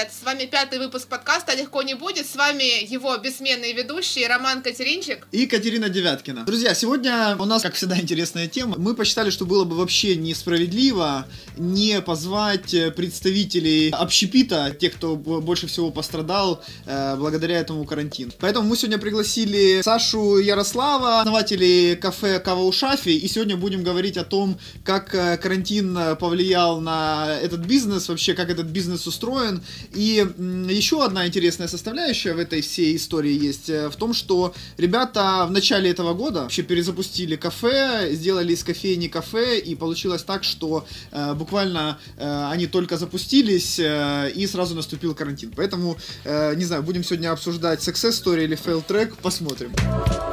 привет! С вами пятый выпуск подкаста «Легко не будет». С вами его бессменный ведущий Роман Катеринчик. И Катерина Девяткина. Друзья, сегодня у нас, как всегда, интересная тема. Мы посчитали, что было бы вообще несправедливо не позвать э, представителей общепита, тех, кто больше всего пострадал э, благодаря этому карантину. Поэтому мы сегодня пригласили Сашу Ярослава, основателей кафе «Кава у Шафи», и сегодня будем говорить о том, как э, карантин повлиял на этот бизнес, вообще как этот бизнес устроен. И еще одна интересная составляющая в этой всей истории есть э, в том, что ребята в начале этого года вообще перезапустили кафе, сделали из кофейни кафе, и получилось так, что э, буквально э, они только запустились, э, и сразу наступил карантин. Поэтому, э, не знаю, будем сегодня обсуждать success story или fail track, посмотрим.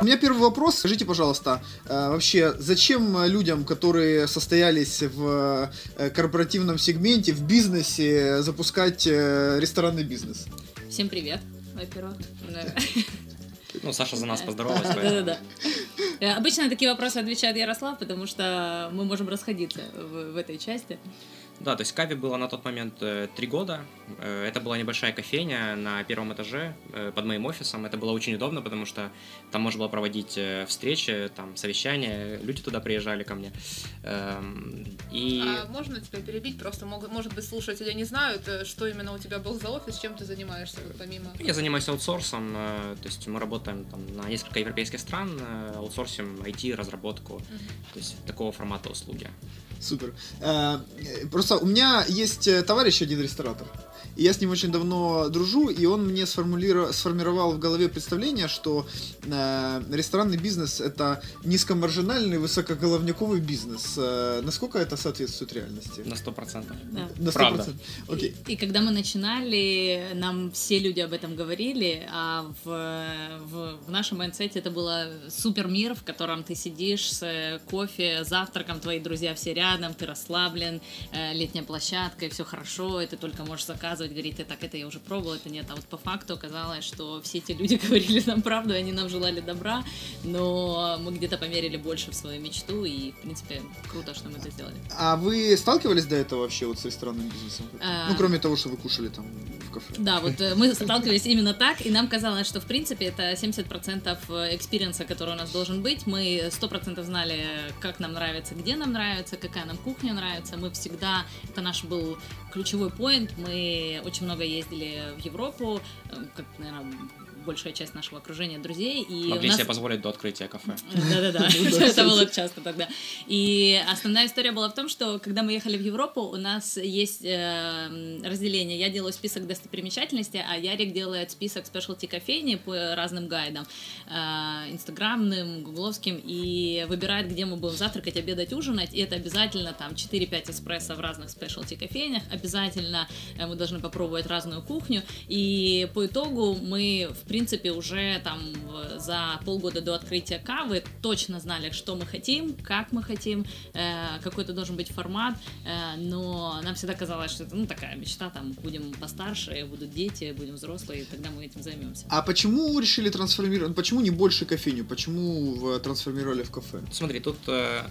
У меня первый вопрос. Скажите, пожалуйста, э, вообще, зачем людям, которые состоялись в э, корпоративном сегменте, в бизнесе, запускать э, ресторанный бизнес? Всем привет, во-первых. Ну, Саша за нас поздоровалась. Да-да-да. Обычно на такие вопросы отвечает Ярослав, потому что мы можем расходиться в, в этой части. Да, то есть Кави было на тот момент э, три года. Э, это была небольшая кофейня на первом этаже э, под моим офисом. Это было очень удобно, потому что там можно было проводить встречи, там совещания, люди туда приезжали ко мне. Эм, и... А можно тебя перебить? Просто, может быть, слушатели не знают, что именно у тебя был за офис, чем ты занимаешься помимо... Я занимаюсь аутсорсом, то есть мы работаем там, на несколько европейских стран, аутсорсим IT, разработку, угу. то есть такого формата услуги. Супер. Просто у меня есть товарищ один ресторатор. И я с ним очень давно дружу, и он мне сформировал в голове представление, что э, ресторанный бизнес это низкомаржинальный, высокоголовниковый бизнес. Э, насколько это соответствует реальности? На сто процентов. Да. На сто процентов. Окей. И, и когда мы начинали, нам все люди об этом говорили, а в, в, в нашем mindset е это было супер мир, в котором ты сидишь с кофе, завтраком, твои друзья все рядом, ты расслаблен, э, летняя площадка, и все хорошо, и ты только можешь заказывать рассказывать, говорить, так, это я уже пробовал, это нет. А вот по факту оказалось, что все эти люди говорили нам правду, и они нам желали добра, но мы где-то поверили больше в свою мечту, и, в принципе, круто, что мы это сделали. А вы сталкивались до этого вообще вот с ресторанным бизнесом? А... Ну, кроме того, что вы кушали там в кафе. Да, вот э, мы сталкивались именно так, и нам казалось, что, в принципе, это 70% experience а, который у нас должен быть. Мы 100% знали, как нам нравится, где нам нравится, какая нам кухня нравится. Мы всегда, это наш был ключевой point, мы очень много ездили в Европу, э, как, наверное, большая часть нашего окружения друзей. И Могли нас... себе позволить до открытия кафе. Да-да-да, это было часто тогда. И основная история была в том, что когда мы ехали в Европу, у нас есть э, разделение. Я делаю список достопримечательностей, а Ярик делает список спешлти кофейни по разным гайдам, э, инстаграмным, гугловским, и выбирает, где мы будем завтракать, обедать, ужинать. И это обязательно там 4-5 эспрессо в разных спешлти кофейнях. Обязательно э, мы должны попробовать разную кухню. И по итогу мы, в принципе, принципе, уже там за полгода до открытия кавы точно знали, что мы хотим, как мы хотим, э, какой это должен быть формат, э, но нам всегда казалось, что это ну, такая мечта, там будем постарше, будут дети, будем взрослые, и тогда мы этим займемся. А почему решили трансформировать, почему не больше кофейню, почему трансформировали в кафе? Смотри, тут э,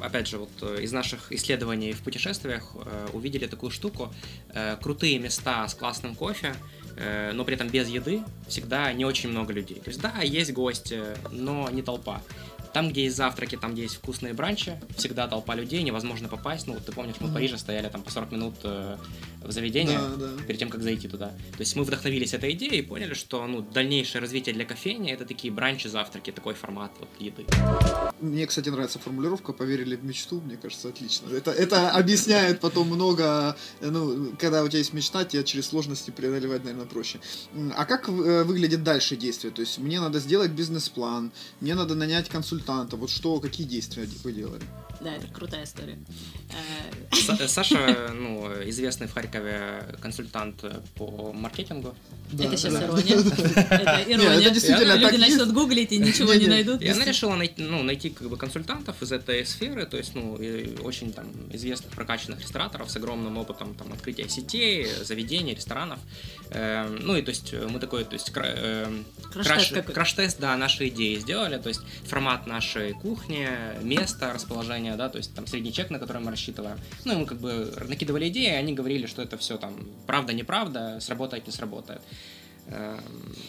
опять же, вот из наших исследований в путешествиях увидели такую штуку. Крутые места с классным кофе Э, но при этом без еды всегда не очень много людей. То есть да, есть гости, но не толпа. Там, где есть завтраки, там, где есть вкусные бранчи, всегда толпа людей, невозможно попасть. Ну, вот ты помнишь, мы в Париже стояли там по 40 минут э, в заведение да, да. перед тем, как зайти туда. То есть мы вдохновились этой идеей и поняли, что ну, дальнейшее развитие для кофейни это такие бранчи, завтраки, такой формат вот, еды. Мне, кстати, нравится формулировка «поверили в мечту», мне кажется, отлично. Это, это объясняет потом много, ну, когда у тебя есть мечта, тебе через сложности преодолевать, наверное, проще. А как э, выглядит дальше действие? То есть мне надо сделать бизнес-план, мне надо нанять консультанта, консультанта? Вот что, какие действия вы делали? Да, это крутая история. Э, Саша, ну, известный в Харькове консультант по маркетингу. Да, это сейчас да. ирония. Это ирония. Нет, это действительно Люди начнут гуглить и ничего не найдут. И она решила найти, ну, найти как бы консультантов из этой сферы, то есть, ну, очень там известных прокачанных рестораторов с огромным опытом там открытия сетей, заведений, ресторанов. Эм, ну и то есть мы такой, то есть эм, краш-тест, да, наши идеи сделали, то есть формат нашей кухни, место, расположение, да, то есть там средний чек, на который мы рассчитываем. Ну, и мы как бы накидывали идеи, они говорили, что это все там правда, неправда, сработает, не сработает.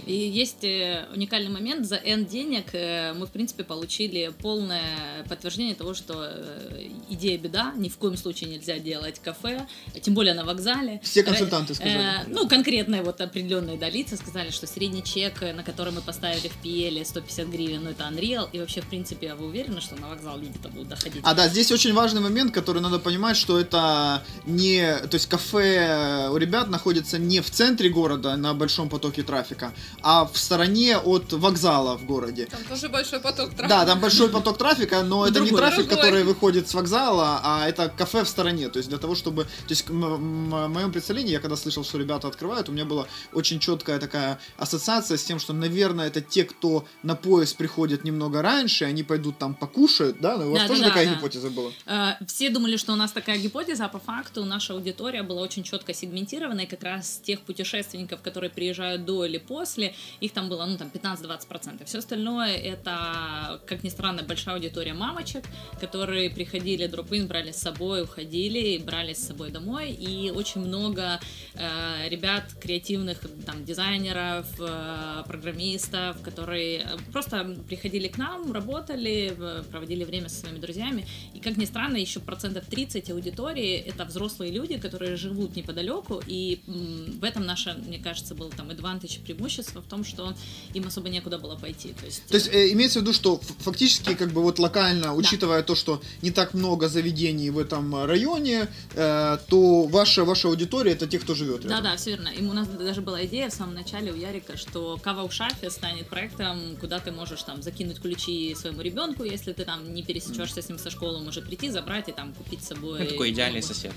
И есть э, уникальный момент, за N денег э, мы, в принципе, получили полное подтверждение того, что э, идея беда, ни в коем случае нельзя делать кафе, тем более на вокзале. Все консультанты сказали. Ну, конкретные вот определенные да, лица сказали, что средний чек, на который мы поставили в PL 150 гривен, ну, это Unreal, и вообще, в принципе, вы уверены, что на вокзал люди-то будут доходить? А, да, здесь очень важный момент, который надо понимать, что это не... То есть кафе у ребят находится не в центре города, на большом потоке потоке трафика, а в стороне от вокзала в городе. Там тоже большой поток трафика. Да, там большой поток трафика, но это не трафик, который выходит с вокзала, а это кафе в стороне. То есть для того, чтобы... То есть в моем представлении, я когда слышал, что ребята открывают, у меня была очень четкая такая ассоциация с тем, что, наверное, это те, кто на поезд приходит немного раньше, они пойдут там покушают, да? Ну, у вас да, тоже да, такая да. гипотеза была? Э, все думали, что у нас такая гипотеза, а по факту наша аудитория была очень четко сегментирована, и как раз тех путешественников, которые приезжают до или после, их там было, ну, там, 15-20%. Все остальное это, как ни странно, большая аудитория мамочек, которые приходили дроп-ин, брали с собой, уходили, брали с собой домой, и очень много э, ребят, креативных, там, дизайнеров, э, программистов, которые просто приходили к нам, работали, проводили время со своими друзьями, и, как ни странно, еще процентов 30 аудитории это взрослые люди, которые живут неподалеку, и в этом наша, мне кажется, было там advantage преимущество в том, что им особо некуда было пойти. То есть, то есть э, имеется в виду, что фактически как бы вот локально, учитывая да. то, что не так много заведений в этом районе, э, то ваша, ваша аудитория это те, кто живет рядом. Да, да, все верно. И у нас даже была идея в самом начале у Ярика, что Кава в шафе станет проектом, куда ты можешь там закинуть ключи своему ребенку, если ты там не пересечешься с ним со школы, может прийти, забрать и там купить с собой. Ну, такой идеальный сосед.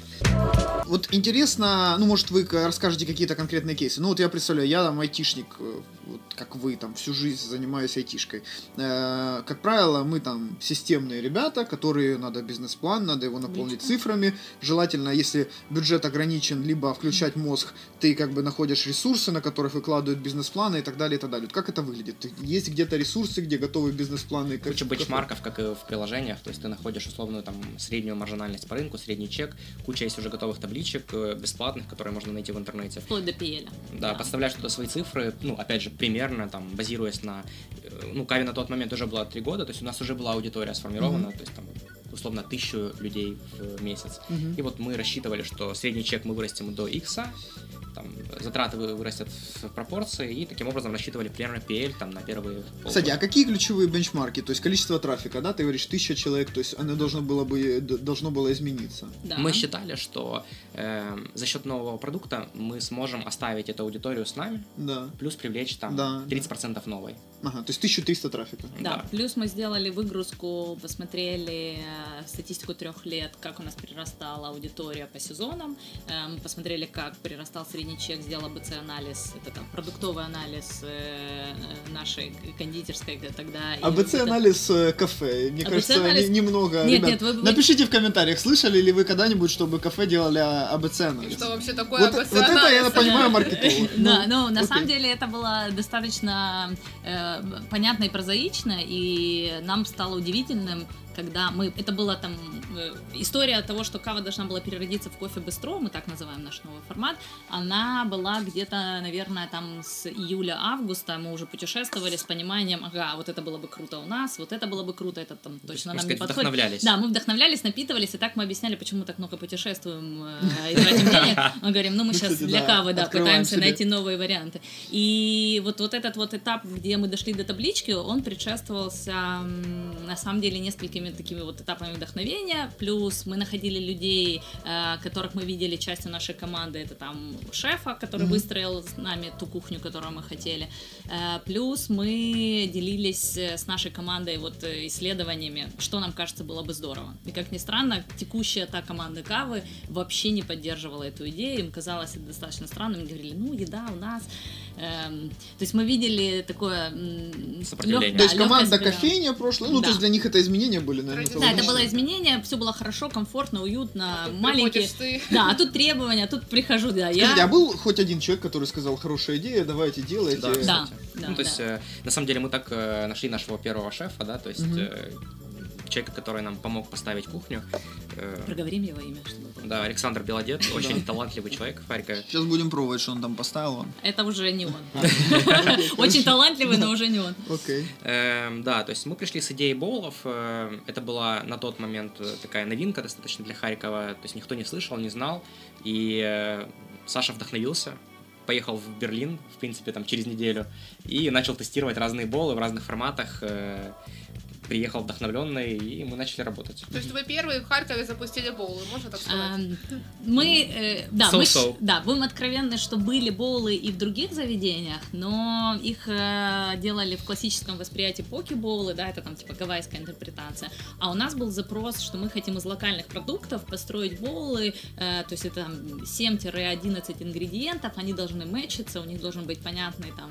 Вот интересно, ну может вы расскажете какие-то конкретные кейсы. Ну вот я представляю, я там айтишник, э, вот как вы, там, всю жизнь занимаюсь айтишкой. Э, как правило, мы там системные ребята, которые надо бизнес-план, надо его наполнить Лично. цифрами. Желательно, если бюджет ограничен, либо включать мозг, ты как бы находишь ресурсы, на которых выкладывают бизнес-планы и так далее, и так далее. Вот как это выглядит? Есть где-то ресурсы, где готовы бизнес-планы? Куча бенчмарков, как и в приложениях, то есть ты находишь условную там среднюю маржинальность по рынку, средний чек, куча есть уже готовых табличек э, бесплатных, которые можно найти в интернете. Вплоть до PL. Да, да. подставляешь туда свои цифры, ну, опять же, примерно, там, базируясь на... Э, ну, Кави на тот момент уже было три года, то есть у нас уже была аудитория сформирована, mm-hmm. то есть там условно тысячу людей в месяц. Mm-hmm. И вот мы рассчитывали, что средний чек мы вырастим до X, там, затраты вырастят в пропорции, и таким образом рассчитывали примерно PL там, на первые полгода. Кстати, а какие ключевые бенчмарки? То есть количество трафика, да, ты говоришь, тысяча человек, то есть оно должно было бы должно было измениться. Да. Мы считали, что э, за счет нового продукта мы сможем оставить эту аудиторию с нами, да. плюс привлечь там да, 30% да. новой. Ага, то есть 1300 трафика. Да, да, плюс мы сделали выгрузку, посмотрели э, статистику трех лет, как у нас прирастала аудитория по сезонам, э, мы посмотрели, как прирастал средний средний чек сделал АБЦ-анализ, это там продуктовый анализ э, нашей кондитерской тогда. АБЦ-анализ это... кафе, мне кажется, не, немного. Нет, Ребят, нет, вы, напишите в комментариях, слышали ли вы когда-нибудь, чтобы кафе делали АБЦ-анализ? Что вообще такое вот, АБЦ-анализ? Вот это я понимаю маркетолог. Да, но на самом деле это было достаточно э, понятно и прозаично, и нам стало удивительным, когда мы... Это была там э, история того, что кава должна была переродиться в кофе быстро, мы так называем наш новый формат, она была где-то, наверное, там с июля-августа, мы уже путешествовали с пониманием, ага, вот это было бы круто у нас, вот это было бы круто, это там точно нам не подходит. вдохновлялись. Да, мы вдохновлялись, напитывались, и так мы объясняли, почему мы так много путешествуем э, и тратим денег. Мы говорим, ну мы сейчас для кавы, да, пытаемся найти новые варианты. И вот, вот этот вот этап, где мы дошли до таблички, он предшествовался на самом деле несколькими разными такими вот этапами вдохновения, плюс мы находили людей, э, которых мы видели частью нашей команды, это там шефа, который mm-hmm. выстроил с нами ту кухню, которую мы хотели, э, плюс мы делились э, с нашей командой вот исследованиями, что нам кажется было бы здорово. И как ни странно, текущая та команда кавы вообще не поддерживала эту идею, им казалось это достаточно странным, они говорили, ну, еда у нас Эм, то есть мы видели такое... Сопротивление. лёг- То есть да, команда кофейня прошлая, ну, Да. то есть для них это изменения были, наверное. Да, это было изменение, все было хорошо, комфортно, уютно, Тут маленькие. ты. Да, а тут требования, а тут прихожу, да, Скажите, а я... был хоть один человек, который сказал, хорошая идея, давайте делайте? Да, Да, ну, то есть, э, на самом деле, мы так э, нашли нашего первого шефа, да, то есть. Человека, который нам помог поставить кухню. Э, Проговорим его имя, чтобы... было. да, Александр Белодед, очень талантливый человек в Харькове. Сейчас будем пробовать, что он там поставил. Это уже не он. Очень талантливый, но уже не он. Окей. Эм, да, то есть мы пришли с идеей боулов. э, Это была на тот момент э, такая новинка достаточно для Харькова. То есть никто не слышал, не знал. И Саша вдохновился, поехал в Берлин, в принципе, там через неделю, и начал тестировать разные боулы в разных форматах. Приехал вдохновленный, и мы начали работать. То есть вы первые в Харькове запустили боулы, можно так сказать? Мы, э, да, мы, So-so. щ- да, будем откровенны, что были боулы и в других заведениях, но их э, делали в классическом восприятии поки-боулы, да, это там типа гавайская интерпретация. А у нас был запрос, что мы хотим из локальных продуктов построить боулы, э, то есть это там 7-11 ингредиентов, они должны мэчиться, у них должен быть понятный там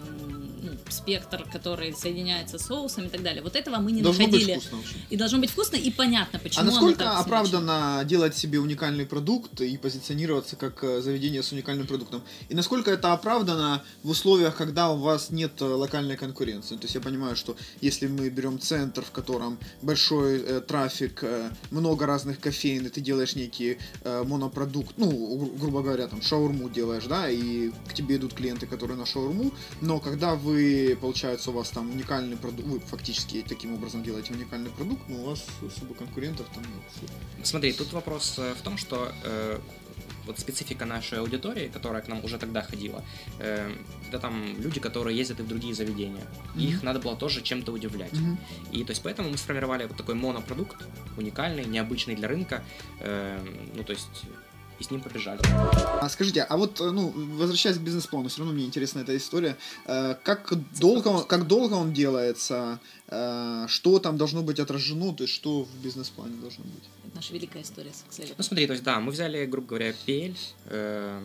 спектр, который соединяется с соусом и так далее. Вот этого мы не Должно быть находили. вкусно очень. И должно быть вкусно и понятно, почему А насколько смачно. оправданно делать себе уникальный продукт и позиционироваться как э, заведение с уникальным продуктом? И насколько это оправдано в условиях, когда у вас нет э, локальной конкуренции? То есть я понимаю, что если мы берем центр, в котором большой э, трафик, э, много разных кофеин, и ты делаешь некий э, монопродукт, ну, гру- грубо говоря, там, шаурму делаешь, да, и к тебе идут клиенты, которые на шаурму, но когда вы, получается, у вас там уникальный продукт, вы фактически таким образом делаете уникальный продукт, но у вас особо конкурентов там нет. Смотри, тут вопрос э, в том, что э, вот специфика нашей аудитории, которая к нам уже тогда ходила, э, это там люди, которые ездят и в другие заведения. Мгм. Их надо было тоже чем-то удивлять. Мгм. И то есть поэтому мы сформировали вот такой монопродукт, уникальный, необычный для рынка. э, ну, то есть и с ним побежали. А скажите, а вот, э, ну, возвращаясь к бизнес-плану, все равно мне интересна эта история. Э, Как долго, он- как долго он делается? Э, Что там должно быть отражено? То есть, что в бизнес-плане должно быть? Это наша великая история с Excel. Ну смотри, то есть да, мы взяли, грубо говоря, PL, эм,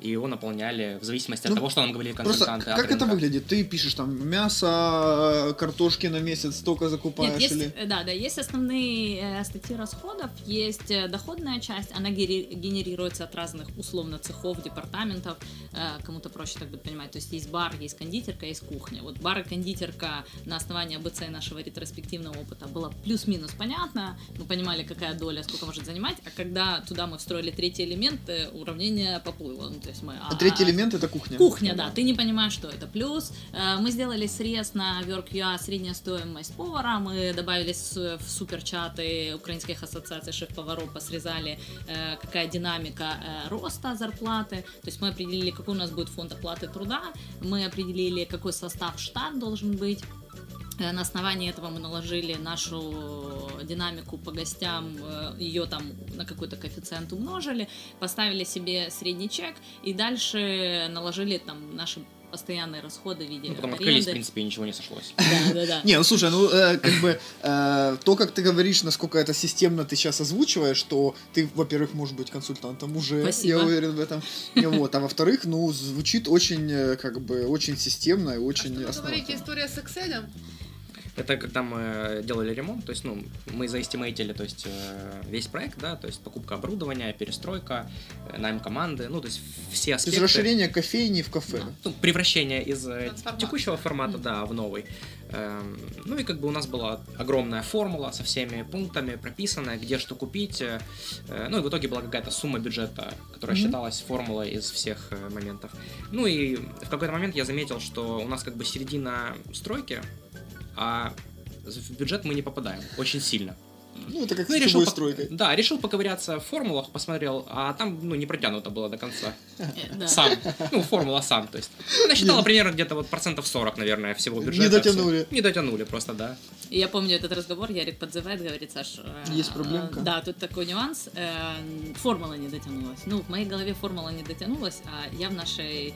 и его наполняли в зависимости от Ну, того, что нам говорили консультанты. как это выглядит? Ты пишешь там мясо, картошки на месяц столько закупаешь Нет, есть, или... э, да, да, есть основные э, статьи расходов, есть э, доходная часть, она генерируется от разных условно цехов, департаментов, э, кому-то проще так будет понимать. То есть есть бар, есть кондитерка, есть кухня. Вот бар и кондитерка на основании АБЦ нашего ретроспективного опыта было плюс-минус понятно, мы понимали, какая доля, сколько может занимать, а когда туда мы встроили третий элемент, уравнение поплыло. Ну, то есть мы, А третий элемент это кухня. Кухня, да, ты не понимаешь, что это. Плюс. Э, мы сделали срез на WorkUA средняя стоимость повара, мы добавили в суперчаты украинских ассоциаций шеф-поваров, посрезали, э, какая динамика э, роста зарплаты, то есть мы определили, какой у нас будет фонд оплаты труда, мы определили, какой состав штат должен быть, на основании этого мы наложили нашу динамику по гостям, ее там на какой-то коэффициент умножили, поставили себе средний чек и дальше наложили там наши постоянные расходы в виде Ну, потом открылись, в аренды. принципе, и ничего не сошлось. Да, да, да. Не, ну слушай, ну э, как бы э, то, как ты говоришь, насколько это системно ты сейчас озвучиваешь, что ты, во-первых, можешь быть консультантом уже, Спасибо. я уверен в этом. Вот, а во-вторых, ну звучит очень, э, как бы, очень системно и очень Что вы основательно. говорите, история с Excel? Это когда мы делали ремонт, то есть, ну, мы заэстимейтили, то есть, э, весь проект, да, то есть, покупка оборудования, перестройка, э, найм команды, ну, то есть, все То аспекты. есть расширение кофейни в кафе. ну, превращение из э, текущего формата, да, в новый. Эм, Ну и как бы у нас была огромная формула со всеми пунктами прописанная, где что купить. э, э, Ну и в итоге была какая-то сумма бюджета, которая Мгм. считалась формулой из всех э, моментов. Ну и в какой-то момент я заметил, что у нас как бы середина стройки, а в бюджет мы не попадаем очень сильно. Ну, это как Ну, с решил, стройкой. да, решил поковыряться в формулах, посмотрел, а там, ну, не протянуто было до конца Э, сам. Ну, формула сам, то есть. Насчитала примерно где-то вот процентов 40, наверное, всего Не бюджета. дотянули. Всё. Не дотянули просто, да. Я помню этот разговор, Ярик подзывает, говорит, Саш, э, Есть проблемка? э, Да, тут такой нюанс. Формула не дотянулась. Ну, в моей голове формула не дотянулась, а я в нашей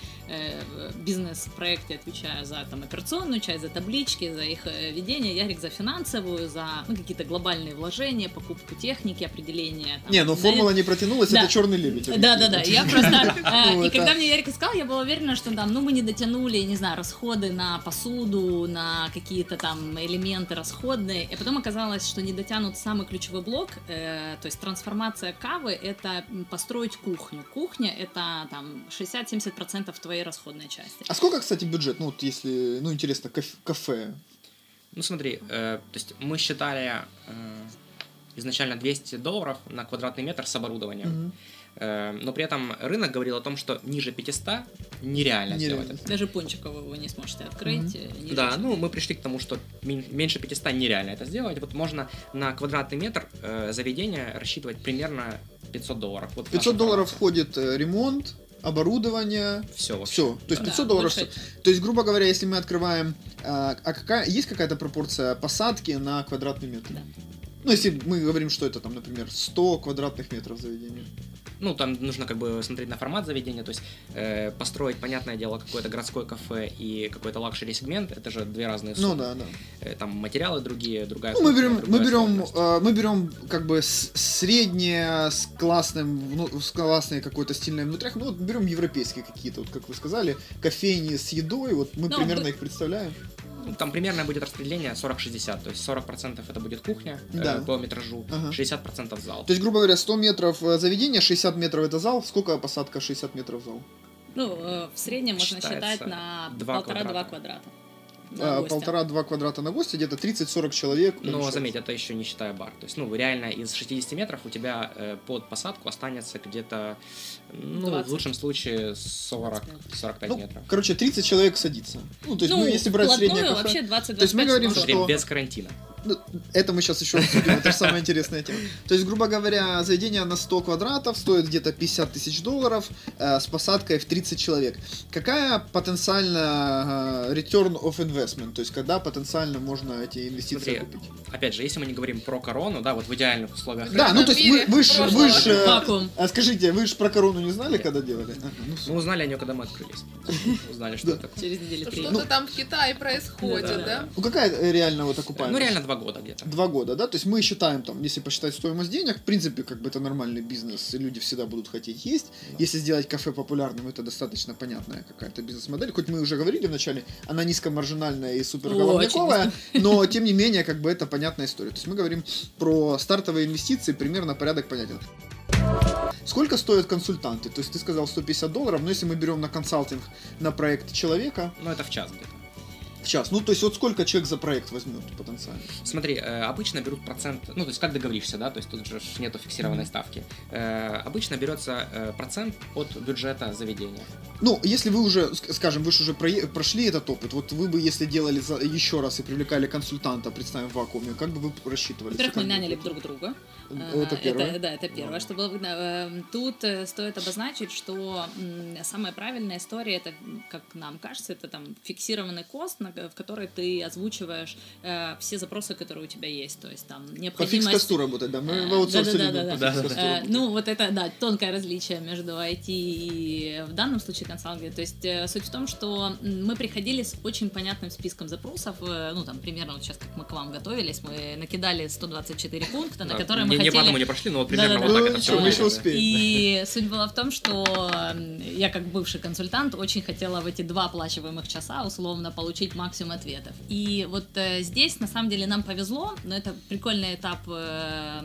бизнес-проекте отвечаю за там операционную часть, за таблички, за их ведение, Ярик за финансовую, за ну, какие-то глобальные вложения, покупку техники, определение. там, Не, ну на- формула не протянулась, Да. это черный лебедь. Да, да, да. Я просто. Ну, И когда мне Ярик сказал, я была уверена, что там, ну, мы не дотянули, не знаю, расходы на посуду, на какие-то там элементы расходные. И потом оказалось, что не дотянут самый ключевой блок, э, то есть трансформация кавы это построить кухню. Кухня это там 60-70% твоей расходной части. А сколько, кстати, бюджет? Ну, вот если, ну, интересно, кафе, кафе. Ну смотри, э, то есть мы считали э, изначально 200 долларов на квадратный метр с оборудованием. Э, но при этом рынок говорил о том, что ниже 500 нереально, Нереально. сделать это. Даже пончиков вы не сможете открыть. ниже, Да, ну мы пришли к тому, что мен- меньше 500 нереально это сделать. Вот можно на квадратный метр э, заведения рассчитывать примерно 500 долларов. Вот 500 долларов входит ремонт, оборудование, Все вообще. все. То есть Да, 500 долларов. больше-. То есть, грубо говоря, если мы открываем, а, а какая есть какая-то пропорция посадки на квадратный метр? Да. Ну, если мы говорим, что это там, например, 100 квадратных метров заведения. Ну, там нужно как бы смотреть на формат заведения, то есть э, построить, понятное дело, какое-то городское кафе и какой-то luxury сегмент, это же две разные Ну суммы. да, да. Э, Там материалы другие, другая Ну, мы берем, мы берем, э, мы берем как бы среднее с классным, вну- с классной какой-то стильной внутрях. Ну, вот берем европейские какие-то, вот как вы сказали, кофейни с едой, вот мы Ну, примерно вы- их представляем. Ну, Там примерно будет распределение 40-60, то есть 40% это будет кухня э, Да. по метражу, Ага. 60% зал. То есть, грубо говоря, 100 метров э, заведения, 60 метров это зал. Сколько посадка 60 метров зал? Ну, э, в среднем можно считать на два полтора-два квадрата. квадрата. А. Полтора-два квадрата на гости, где-то 30-40 человек. Но помещается. заметь, это еще не считая бар. То есть, ну, реально из 60 метров у тебя э, под посадку останется где-то, ну, 20. в лучшем случае 40-45 Ну, метров. короче, 30 человек садится. Ну, то есть, ну, ну, если брать среднее кафе... вообще 20 То есть мы говорим, Смотри, что- без карантина. Ну, Это мы сейчас еще обсудим, это же самая интересная тема. То есть, грубо говоря, заведение на 100 квадратов стоит где-то 50 тысяч долларов э, с посадкой в 30 человек. Какая потенциально э, return of investment? То есть, когда потенциально можно эти инвестиции Смотри, купить? Опять же, если мы не говорим про корону, да, вот в идеальных условиях Да, ну то есть вы, вы ж, вы ж, э, а скажите, вы же про корону не знали, когда делали? Ага, ну, Мы узнали о нее, когда мы открылись. Узнали, что это. Через неделю три. Что-то там в Китае происходит, Да. Ну какая э, реально вот окупаемость? Ну, реально два года где-то. Два года, да? То есть мы считаем, там, если посчитать стоимость денег, в принципе, как бы это нормальный бизнес, и люди всегда будут хотеть есть. Если сделать кафе популярным, это достаточно понятная какая-то бизнес-модель. Хоть мы уже говорили вначале, она низкомаржинальная и суперголовниковая, но тем не менее, как бы это понятная история. То есть мы говорим про стартовые инвестиции, примерно порядок понятен. Сколько стоят консультанты? То есть ты сказал 150 долларов, но если мы берем на консалтинг на проект человека Ну, это в час где-то. В час, ну то есть вот сколько человек за проект возьмет потенциально? Смотри, э, обычно берут процент, ну, то есть как договоришься, да, то есть тут же нету фиксированной ставки. Э, Обычно берется э, процент от бюджета заведения. Ну, если вы уже, ск- скажем, вы же уже прошли этот опыт, вот вы бы, если делали за, еще раз и привлекали консультанта, представим, в вакууме, как бы вы рассчитывали? Во-первых, мы наняли друг друга. Это первое. да, это первое, что было. Эм, Тут стоит обозначить, что самая правильная история, это, как нам кажется, это там фиксированный кост, на- в который ты озвучиваешь э, все запросы, которые у тебя есть. То есть там По необходимость... фикс-косту работать, да, мы Э, в аутсорсе по фикс-косту Э. Ну, вот это, да, тонкое различие между IT и в данном случае консалтинге. То есть э, суть в том, что мы приходили с очень понятным списком запросов, э, ну, там, примерно вот сейчас, как мы к вам готовились, мы накидали 124 пункта, на Да, которые мы не, не по хотели... одному не прошли, но вот примерно вот так Ну, это ничего, всё мы еще да. успеем. И суть была в том, что я как бывший консультант очень хотела в эти два оплачиваемых часа условно получить максимум ответов. И вот э, здесь на самом деле нам повезло, но это прикольный этап э,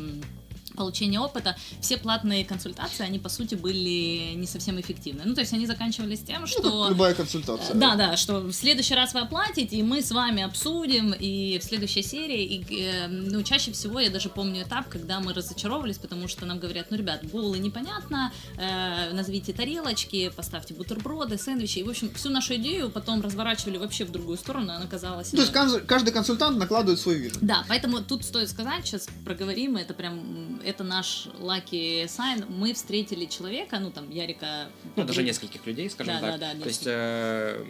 получения опыта, все платные консультации, они по сути были не совсем эффективны. Ну, то есть они заканчивались тем, Ну, что... как любая консультация. Да, да, что в следующий раз вы оплатите, и мы с вами обсудим, и в следующей серии, и, э, ну, чаще всего я даже помню этап, когда мы разочаровывались, потому что нам говорят, ну, ребят, боулы непонятно, э, назовите тарелочки, поставьте бутерброды, сэндвичи, и, в общем, всю нашу идею потом разворачивали вообще в другую сторону, она казалась... Ну, То есть э, кан- каждый консультант накладывает свой вижен. да, поэтому тут стоит сказать, сейчас проговорим, это прям, это наш lucky sign. Мы встретили человека, ну там, Ярика... Ну, даже нескольких людей, скажем Да, так. да, да, То есть э,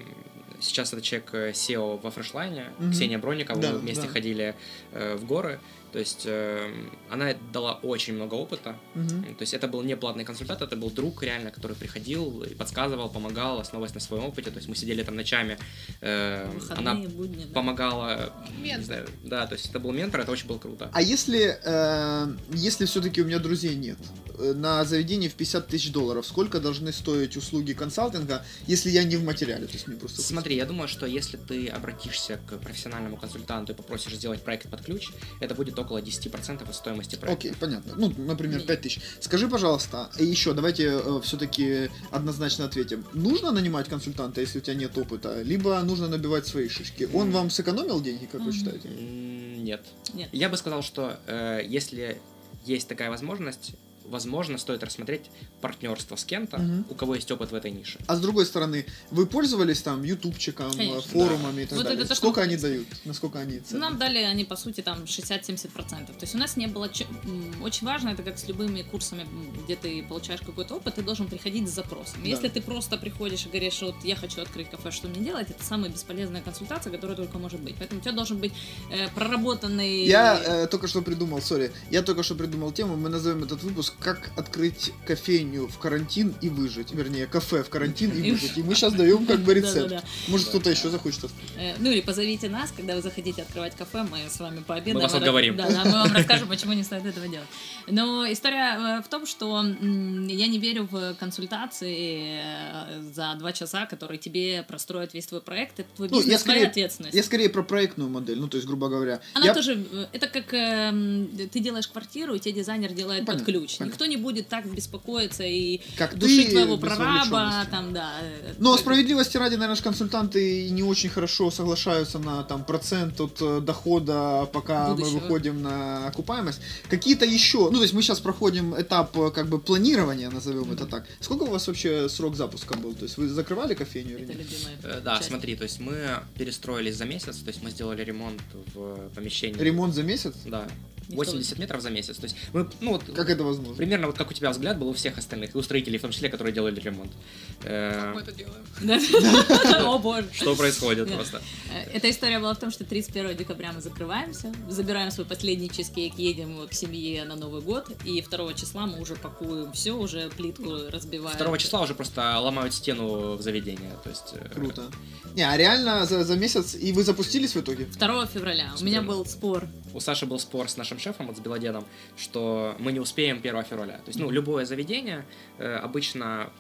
сейчас это человек э, SEO во фрешлайне, Мгм. Ксения Бронникова, Да, мы вместе да. ходили э, в горы. То есть э, она дала очень много опыта. Мгм. То есть это был не платный консультант, это был друг реально, который приходил и подсказывал, помогал, основываясь на своем опыте. То есть мы сидели там ночами, э, она будни, да. помогала, Ментор. не знаю, да, то есть это был ментор, это очень было круто. А если, э, если все-таки у меня друзей нет, на заведении в 50 тысяч долларов, сколько должны стоить услуги консалтинга, если я не в материале? То есть мне просто... Смотри, я думаю, что если ты обратишься к профессиональному консультанту и попросишь сделать проект под ключ, это будет около 10% от стоимости проекта. Окей, понятно. Ну, например, Не. 5 тысяч. Скажи, пожалуйста, и еще давайте все-таки однозначно ответим. Нужно нанимать консультанта, если у тебя нет опыта, либо нужно набивать свои шишки? Он вам сэкономил деньги, как вы Мгм. считаете? Нет. Нет. Я бы сказал, что э, если есть такая возможность, возможно, стоит рассмотреть партнерство с кем-то, Мгм. у кого есть опыт в этой нише. А с другой стороны, вы пользовались там ютубчиком, Конечно. форумами и так Вот далее? это Сколько они дают? Насколько они ценны? Нам дали они, по сути, там 60-70%. То есть у нас не было... Очень важно, это как с любыми курсами, где ты получаешь какой-то опыт, ты должен приходить с запросом. Да. Если ты просто приходишь и говоришь, вот я хочу открыть кафе, что мне делать, это самая бесполезная консультация, которая только может быть. Поэтому у тебя должен быть э, проработанный... Я э, только что придумал, сори, я только что придумал тему, мы назовем этот выпуск «Как открыть кофейню в карантин и выжить». Вернее, кафе в карантин и выжить. И мы сейчас даем как бы рецепт. Может, кто-то еще захочет открыть. Э, Ну или позовите нас, когда вы захотите открывать кафе, мы с вами пообедаем. Мы вас отговорим. Да, да, мы вам расскажем, почему не стоит этого делать. Но история э, в том, что я не верю в консультации э, за два часа, которые тебе простроят весь твой проект. Это твой Ну, я бизнес, твоя скорее- ответственность. Я скорее про проектную модель, ну, то есть, грубо говоря. Она тоже, это как ты делаешь квартиру, и тебе дизайнер делает Понятно, под ключ. Никто не будет так беспокоиться и Как душить твоего прораба, там, да. Но как- справедливости ради, наверное, консультанты не очень хорошо соглашаются на там процент от э, дохода, пока Будущего. мы выходим на окупаемость. Какие-то еще, ну то есть мы сейчас проходим этап э, как бы планирования, назовем это так. Сколько у вас вообще срок запуска был? То есть вы закрывали кофейню или Это нет? любимая Э, Да, часть. смотри, то есть мы перестроились за месяц, то есть мы сделали ремонт в помещении. Ремонт за месяц? Да. Никто- 80 метров за месяц. То есть мы, ну вот, Как это возможно? примерно вот как у тебя взгляд был у всех остальных, и у строителей в том числе, которые делали ремонт. Э, Как мы это делаем? О боже. Что происходит просто? Э, Эта история была в том, что 31 декабря мы закрываемся, забираем свой последний чизкейк, едем к семье на Новый год, и 2 числа мы уже пакуем все, уже плитку разбиваем. 2 числа уже просто ломают стену в заведение. То есть, э, Круто. Не, а реально за, за месяц, и вы запустились в итоге? 2 февраля. У меня был спор. У Саши был спор с нашим шефом, вот с Белодедом, что мы не успеем 1 февраля. То есть, ну, любое заведение э, обычно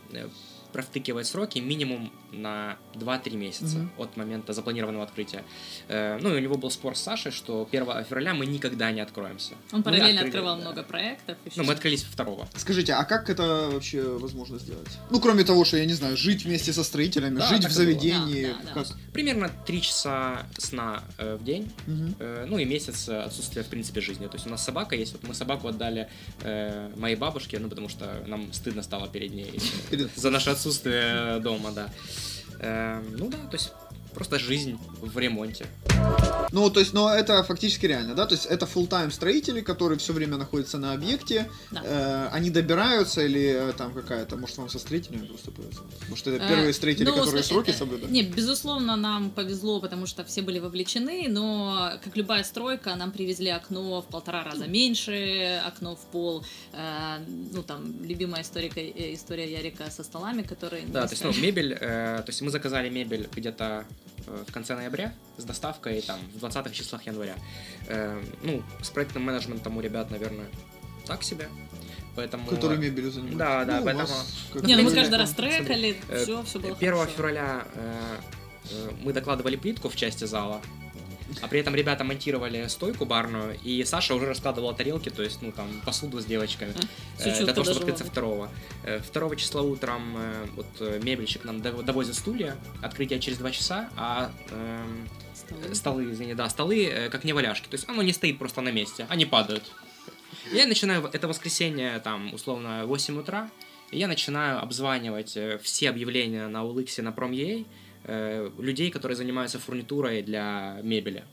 провтыкивает сроки минимум на 2-3 месяца Мгм. от момента запланированного открытия. Э, ну, и у него был спор с Сашей, что 1 февраля мы никогда не откроемся. Он параллельно открыли, открывал да. много проектов. еще Ну, мы открылись 2 Скажите, а как это вообще возможно сделать? Ну, кроме того, что, я не знаю, жить вместе со строителями, Да, жить в заведении. Да, да, да. как? Примерно 3 часа сна э, в день. Э, ну и месяц отсутствия, в принципе, жизни. То есть у нас собака есть, вот мы собаку отдали э, моей бабушке, ну потому что нам стыдно стало перед ней за наше отсутствие дома, да. Э, ну да, то есть просто жизнь в ремонте. Ну, то есть, но это фактически реально, да? То есть это full-time строители, которые все время находятся на объекте. Да. Э, они добираются или э, там какая-то, может, вам со строителями просто повезло? Может, это Э, первые строители, ну, которые сл- сроки э, соблюдают? Не, безусловно, нам повезло, потому что все были вовлечены, но, как любая стройка, нам привезли окно в полтора раза меньше, окно в пол. Э, ну, там, любимая история, э, история Ярика со столами, которые... Да, то есть, ну, мебель, э, то есть мы заказали мебель где-то в конце ноября с доставкой там в 20-х числах января. Э, ну, с проектным менеджментом у ребят, наверное, так себе. Поэтому... Которые мебелью занимаются. Да, да, Ну, поэтому- вас Не, ну мы каждый раз трекали, э, все, все было 1 хорошо. февраля э, э, мы докладывали плитку в части зала, а при этом ребята монтировали стойку барную, и Саша уже раскладывала тарелки, то есть, ну, там, посуду с девочками, э, для того, чтобы открыться второго. Э, Второго числа утром э, вот э, мебельщик нам дов- довозит стулья, открытие через два часа, а эм, Столы. столы, извини, да, столы э, как неваляшки, то есть оно не стоит просто на месте, они падают. Я начинаю, это воскресенье, там, условно, 8 утра, я начинаю обзванивать э, все объявления на OLX, на Prom.ua, э, людей, которые занимаются фурнитурой для мебели.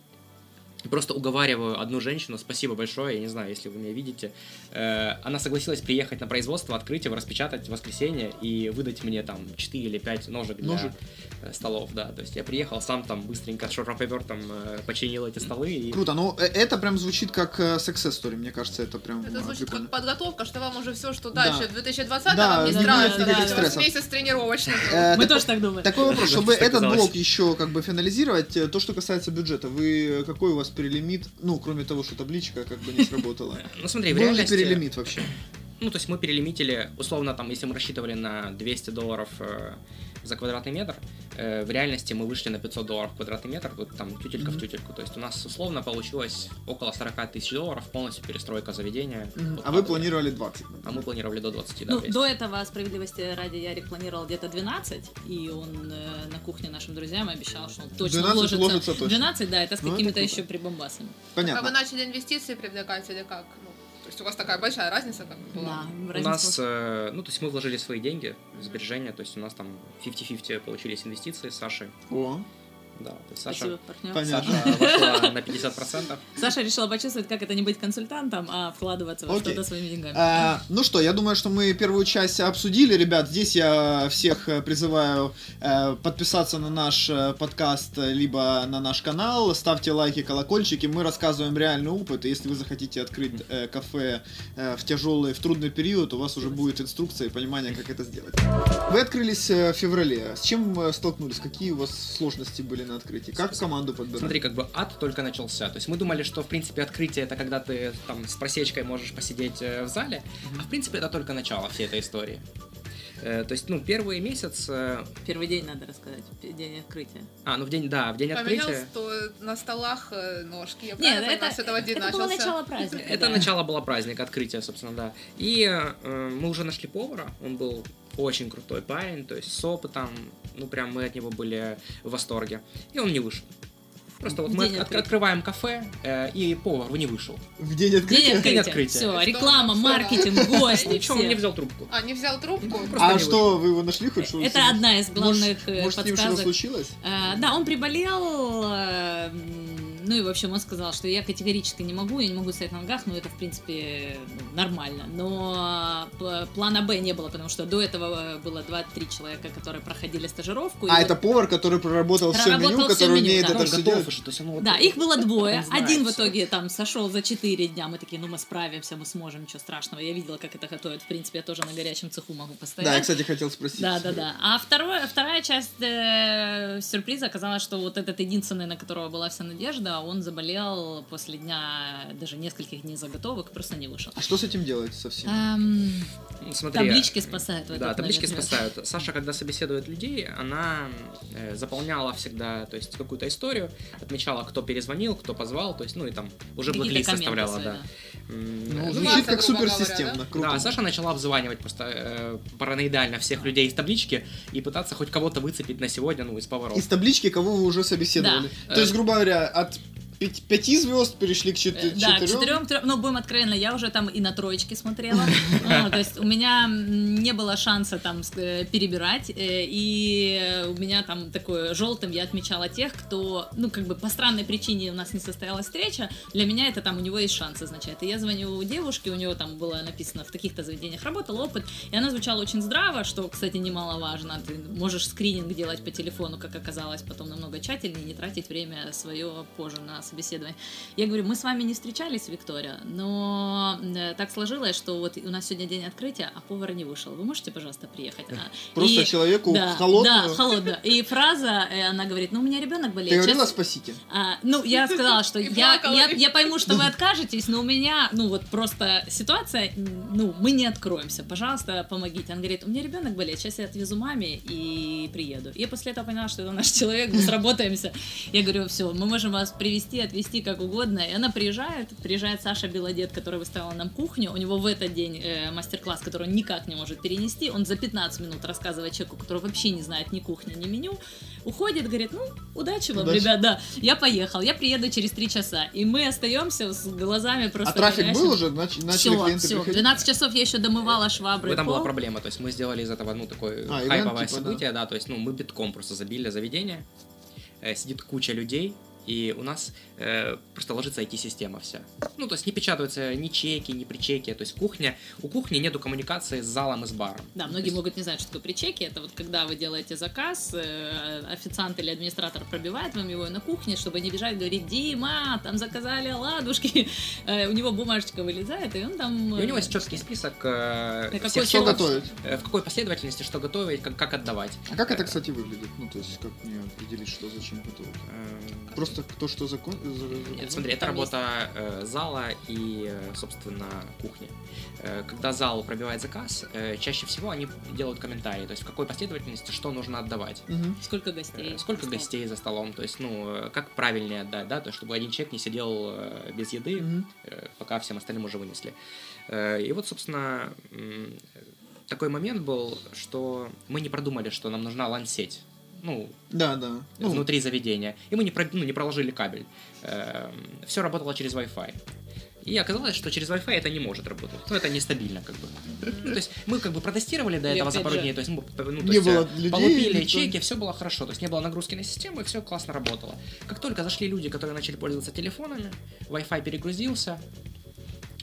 Просто уговариваю одну женщину, спасибо большое, я не знаю, если вы меня видите, э, она согласилась приехать на производство, открыть его, распечатать в воскресенье и выдать мне там 4 или 5 ножек для Ножек. э, столов, да, то есть я приехал, сам там быстренько шуруповертом э, починил эти столы и... Круто, ну э, это прям звучит как success story, мне кажется, это прям Это звучит прикольно. как подготовка, что вам уже все, что Да. дальше в 2020 Да, вам не не страшно. Да, месяц тренировочный. Э, Мы тоже так думаем. Такой вопрос, чтобы Что этот блок еще как бы финализировать, то, что касается бюджета, вы какой у вас перелимит, ну, кроме того, что табличка как бы не сработала. Ну смотри, в Был ли реальности... перелимит вообще? Ну, то есть мы перелимитили, условно, там, если мы рассчитывали на 200 долларов э, за квадратный метр, э, в реальности мы вышли на 500 долларов в квадратный метр, тут там тютелька в Мгм. тютельку. То есть у нас условно получилось около 40 тысяч долларов, полностью перестройка заведения. Мгм. Вот А вы планировали 20? А мы планировали до 20, да. Ну, в до этого, справедливости ради, Ярик планировал где-то 12, и он э, на кухне нашим друзьям обещал, что он точно 12 вложится. вложится точно. 12, да, это с Ну, это какими-то еще прибамбасами. А вы Понятно. начали инвестиции привлекать или как? Ну, то есть у вас такая большая разница как бы была? Да, У разница нас, э, ну, то есть мы вложили свои деньги, сбережения, то есть у нас там 50-50 получились инвестиции с Сашей. О, Да, то есть Саша, Спасибо, партнер. Понятно. Саша вошла на 50%. Саша решила почувствовать, как это не быть консультантом, а вкладываться во что-то своими деньгами. А, ну что, я думаю, что мы первую часть обсудили. Ребят, здесь я всех э, призываю э, подписаться на наш э, подкаст, либо на наш канал. Ставьте лайки, колокольчики. Мы рассказываем реальный опыт. И если вы захотите открыть э, кафе э, в тяжелый, в трудный период, у вас уже будет инструкция и понимание, как это сделать. Вы открылись в феврале. С чем столкнулись? Какие у вас сложности были на открытии? Как команду подбирать? Смотри, как бы ад только начался. То есть мы думали, что в принципе открытие это когда ты там с просечкой можешь посидеть э, в зале, а в принципе это только начало всей этой истории. Э, То есть, ну, первый месяц... э, Первый день надо рассказать, день открытия. А, ну в день, да, в день открытия. что на столах ножки. Я Нет, это, с этого дня это было начался? начало праздника. Это да. начало было праздника, открытия, собственно, да. И э, мы уже нашли повара, он был очень крутой парень, то есть с опытом, ну прям мы от него были в восторге. И он не вышел. Просто вот В мы день от- открываем кафе, э, и повар не вышел. В день День открытия? открытия. открытия. Все, Что реклама, маркетинг, гости, Ничего, он не взял трубку. А, не взял трубку? Просто А что, вы его нашли хоть? что Это одна из главных Может, э, может, с ним что-то подсказок. случилось? Э, Да, он приболел, э, ну и в общем он сказал, что я категорически не могу, я не могу стоять на ногах, но это в принципе ну, нормально. Но п- плана Б не было, потому что до этого было 2-3 человека, которые проходили стажировку. А вот- это повар, который проработал все Проработал меню, всё который меню, умеет да. это все готов делать? уже, то есть вот- Да, их было двое. Один в итоге там сошел за 4 дня. Мы такие, ну мы справимся, мы сможем, ничего страшного. Я видела, как это готовят. В принципе, я тоже на горячем цеху могу постоять. Да, я, кстати, хотел спросить. Да, да, да. А второе, вторая часть э, сюрприза оказалась, что вот этот единственный, на которого была вся надежда, он заболел после дня даже нескольких дней заготовок, просто не вышел. А что с этим делать совсем? Эм, Смотри, таблички спасают в этот Да, таблички момент. спасают. Саша, когда собеседует людей, она э, заполняла всегда, то есть какую-то историю, отмечала, кто перезвонил, кто позвал, то есть, ну и там уже блэклист составляла, свои, да. М, Ну, ну, звучит как суперсистемно. говоря, Круто. Да, Саша начала обзванивать просто э, параноидально всех людей из таблички и пытаться хоть кого-то выцепить на сегодня, ну, из поваров. Из таблички, кого вы уже собеседовали. Да. То есть, грубо говоря, от пяти, пяти звезд перешли к Э, чет- Да, к четырем. четырем, трем, ну, будем откровенно, я уже там и на троечке смотрела. Ну, То есть у меня не было шанса там э, перебирать, э, и у меня там такое желтым я отмечала тех, кто, ну, как бы по странной причине у нас не состоялась встреча, для меня это там у него есть шанс означает. И я звоню девушке, у него там было написано в таких-то заведениях работал опыт, и она звучала очень здраво, что, кстати, немаловажно. Ты можешь скрининг делать по телефону, как оказалось, потом намного тщательнее, не тратить время свое позже на собеседование. Я говорю, мы с вами не встречались, Виктория, но э, так сложилось, что вот у нас сегодня день открытия, а повар не вышел. Вы можете, пожалуйста, приехать? А, Просто и- человеку да, в холодную. Да, холодно. И фраза, э, она говорит, ну, у меня ребенок болеет. Ты говорила Сейчас- спасите? а, ну, я сказала, что я, я, я пойму, что вы откажетесь, но у меня, ну, вот просто ситуация, ну, мы не откроемся, пожалуйста, помогите. Он говорит, у меня ребенок болеет, сейчас я отвезу маме и приеду. И я после этого поняла, что это наш человек, мы сработаемся. Я говорю, все, мы можем вас привести, отвезти как угодно. И она приезжает, приезжает Саша Белодед, который выставила нам кухню, у него в этот день э, мастер-класс, который он никак не может перенести, он за 15 минут рассказывает человеку, который вообще не знает ни кухни, ни меню, уходит, говорит, ну, удачи вам, Удачи. ребят, да, я поехал, я приеду через 3 часа, и мы остаемся с глазами просто... А трафик горящими. был уже? Нач- Начали Все, все, приходить? 12 часов я еще домывала швабры. пол. была проблема, то есть мы сделали из этого, ну, такое А, ивент, хайповое типа, событие, да. то есть, ну, мы битком просто забили заведение, Э, сидит куча людей, и у нас э, просто ложится IT-система вся. Ну, то есть не печатаются ни чеки, ни причеки, то есть кухня, у кухни нету коммуникации с залом и с баром. Да, многие есть- могут не знать, что такое причеки. Это вот когда вы делаете заказ, э, официант или администратор пробивает вам его на кухне, чтобы не бежать говорить, Дима, там заказали оладушки. Э, У него бумажечка вылезает, и он там... И у него э, есть четкий список э, На какой всех Что готовить? э, в какой последовательности что готовить, как, как отдавать. А как это, кстати, выглядит? Ну, то есть, как мне определить, что зачем готовить? Э, Просто кто что закон... за- Нет, за- смотри, это работа э, зала и, э, собственно, кухни. Э, когда зал пробивает заказ, э, чаще всего они делают комментарии, то есть в какой последовательности что нужно отдавать. Мгм. Сколько гостей? Э, Сколько Стол. гостей за столом, то есть, ну, э, как правильнее отдать, да, то есть, чтобы один человек не сидел э, без еды, Мгм. э, пока всем остальным уже вынесли. Э, И вот, собственно, м, такой момент был, что мы не продумали, что нам нужна лансеть. Ну, Да, да. Ну, внутри заведения. И мы не, про- ну, не проложили кабель. все работало через Wi-Fi. И оказалось, что через Wi-Fi это не может работать. Ну, это нестабильно, как бы. Ну, то есть мы как бы протестировали до этого за пару дней. То есть, мы, ну, то не есть, было э, людей. полупили никто- чеки, все было хорошо. То есть не было нагрузки на систему, и все классно работало. Как только зашли люди, которые начали пользоваться телефонами, Wi-Fi перегрузился,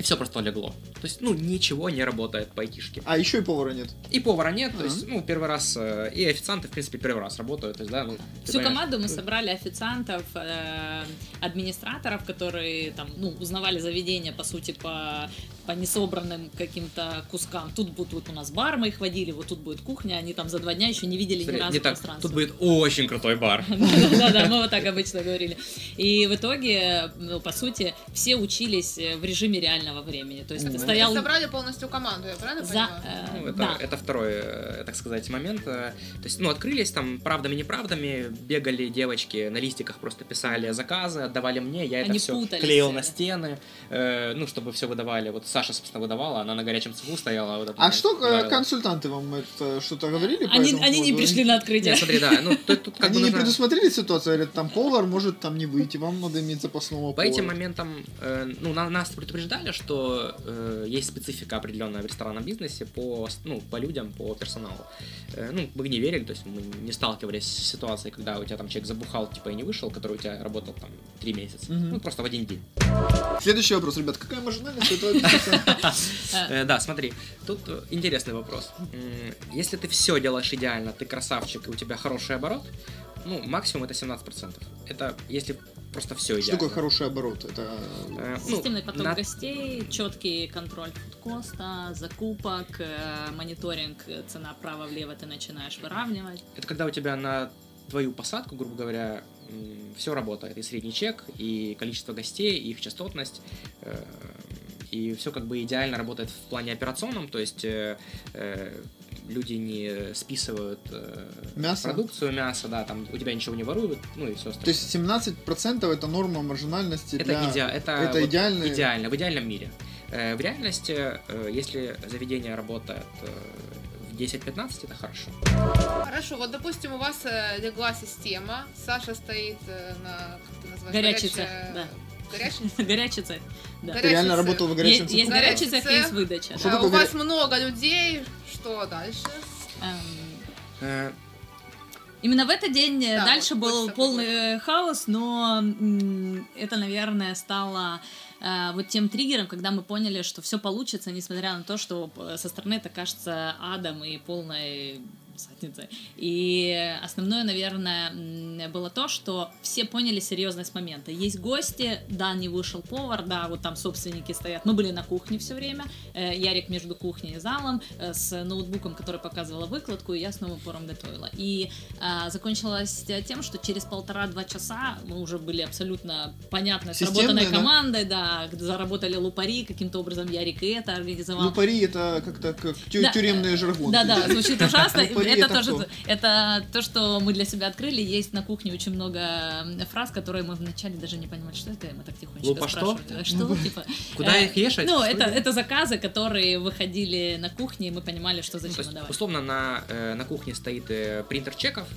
и все просто легло. То есть, ну, ничего не работает по айтишке. А еще и повара нет. И повара нет, то есть, ну, первый раз, э, и официанты, в принципе, первый раз работают, то есть, да, ну, Всю понимаешь. команду мы собрали официантов, э, администраторов, которые там, ну, узнавали заведение, по сути, по, по несобранным каким-то кускам. Тут будет вот у нас бар, мы их водили, вот тут будет кухня, они там за два дня еще не видели ни Смотри, разу не так, пространства. тут будет очень крутой бар. Да-да, мы вот так обычно говорили. И в итоге, ну, по сути, все учились э, в режиме реального времени. То есть Мгм. стоял... Собрали полностью команду, я правильно понимаю? э, Ну, это, второй, э, так сказать, момент. То есть, ну, открылись там правдами-неправдами, бегали девочки на листиках, просто писали заказы, отдавали мне, я это все клеил на стены, ну, чтобы все выдавали. Вот Саша, собственно, выдавала, она на горячем цеху стояла. вот А что э, нравилось. консультанты вам это что-то говорили? по Они, этому они не пришли на открытие. Нет, смотри, да, ну, тут, тут как Они бы не нужно- предусмотрели ситуацию, говорят, там повар может там не выйти, вам надо иметь запасного По повара. этим моментам, э, ну, на- нас предупреждали, что э, есть специфика определенная в ресторанном бизнесе по, ну, по людям, по персоналу. Э, ну, мы не верили, то есть мы не сталкивались с ситуацией, когда у тебя там человек забухал, типа, и не вышел, который у тебя работал там три месяца. Мгм. Ну, просто в один день. Следующий вопрос, ребят, какая маржинальность этого? Э, да, смотри, тут э, интересный вопрос. Если ты все делаешь идеально, ты красавчик, и у тебя хороший оборот, ну, максимум это 17%. Это если просто все идеально. Что такое хороший оборот? Это Э, ну, Системный поток на- гостей, четкий контроль фудкоста, закупок, э, мониторинг, э, цена право-влево ты начинаешь выравнивать. Это когда у тебя на твою посадку, грубо говоря, все работает. И средний чек, и количество гостей, и их частотность. э, И все как бы идеально работает в плане операционном, то есть э, э, люди не списывают э, Мясо? продукцию, мясо, да, там у тебя ничего не воруют, ну и все остальное. То есть 17% это норма маржинальности это, для... иде- это, это вот идеальный- идеально, в идеальном мире. Э, В реальности, э, если заведение работает э, в 10-15, это хорошо. Хорошо, вот допустим, у вас э, легла система, Саша стоит э, на, как ты называешь, Горячий горячая- цех, да. Горячий Горячий цех. Да. Ты реально работал в горячем Есть, есть цеху? горячий цех, есть выдача. Да. А, такое у вас много людей, что дальше? Эм, Э, Именно в этот день э, Да, дальше вот был полный э, хаос, но это, наверное, стало э, вот тем триггером, когда мы поняли, что все получится, несмотря на то, что э, со стороны это кажется адом и полной задницей. И основное, наверное, было то, что все поняли серьезность момента. Есть гости, да, не вышел повар, да, вот там собственники стоят. Мы были на кухне все время. Э, Ярик между кухней и залом э, с ноутбуком, который показывала выкладку, и я с новым упором готовила. И а, закончилось тем, что через полтора-два часа мы уже были абсолютно понятно сработанной да? командой, да, заработали лупари, каким-то образом Ярик и это организовал. Лупари это как-то как тю- Да. тюремный жаргон. Да, да, звучит ужасно. Лупари Это это тоже, это то, что мы для себя открыли. Есть на кухне очень много фраз, которые мы вначале даже не понимали, что это, и мы так тихонечко Лупа что? спрашивали. Что? Типа, Куда э, их вешать? Ну, Что это, это заказы, которые выходили на кухне, и мы понимали, что Ну, то зачем есть, отдавать. условно, на, э, на кухне стоит э, принтер чеков,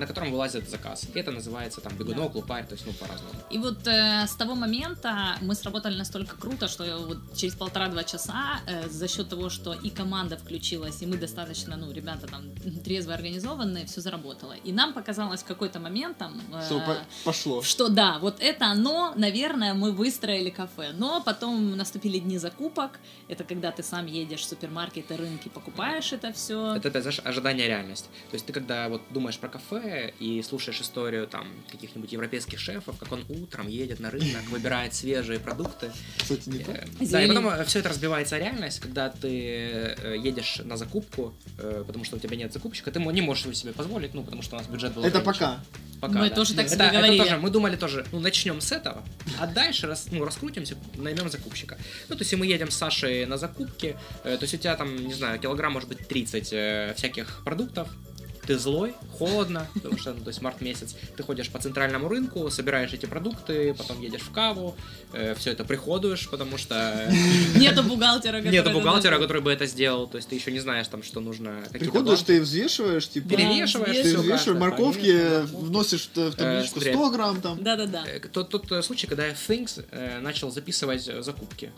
на котором вылазит заказ. И это называется там бегунок, лупарь, то есть ну по-разному. И вот э, с того момента мы сработали настолько круто, что вот через полтора-два часа э, за счет того, что и команда включилась, и мы достаточно, ну, ребята там трезво организованные, все заработало. И нам показалось в какой-то момент там... э, Что по- пошло. что да, вот это оно, наверное, мы выстроили кафе. Но потом наступили дни закупок. Это когда ты сам едешь в супермаркеты, рынки, покупаешь это все. Это, это знаешь, ожидание реальность. То есть ты когда вот думаешь про кафе и слушаешь историю там каких-нибудь европейских шефов, как он утром едет на рынок, выбирает свежие продукты. Кстати, не так. Э, Да, и потом все это разбивается о реальность, когда ты э, едешь на закупку, э, потому что у тебя нет закупщика, ты не можешь его себе позволить, ну, потому что у нас бюджет был Это пока. Пока, Мы да. тоже так это, себе это говорили. тоже, мы думали тоже, ну, начнем с этого, а дальше рас, ну, раскрутимся, наймем закупщика. Ну, то есть, мы едем с Сашей на закупки, э, то есть, у тебя там, не знаю, килограмм, может быть, 30 э, всяких продуктов, ты злой, холодно, потому что, ну, то есть, март месяц, ты ходишь по центральному рынку, собираешь эти продукты, потом едешь в каву, все это приходуешь, потому что Нету бухгалтера, который нет это бухгалтера, который бы это сделал, то есть, ты еще не знаешь, там, что нужно какие-то Приходишь, ты взвешиваешь, типа... перемешиваешь, Ты взвешиваешь, как-то, морковки, вносишь в в табличку стрель. 100 грамм там. Да-да-да. Э, Тот, тот э, случай, когда Things э, начал записывать э, закупки.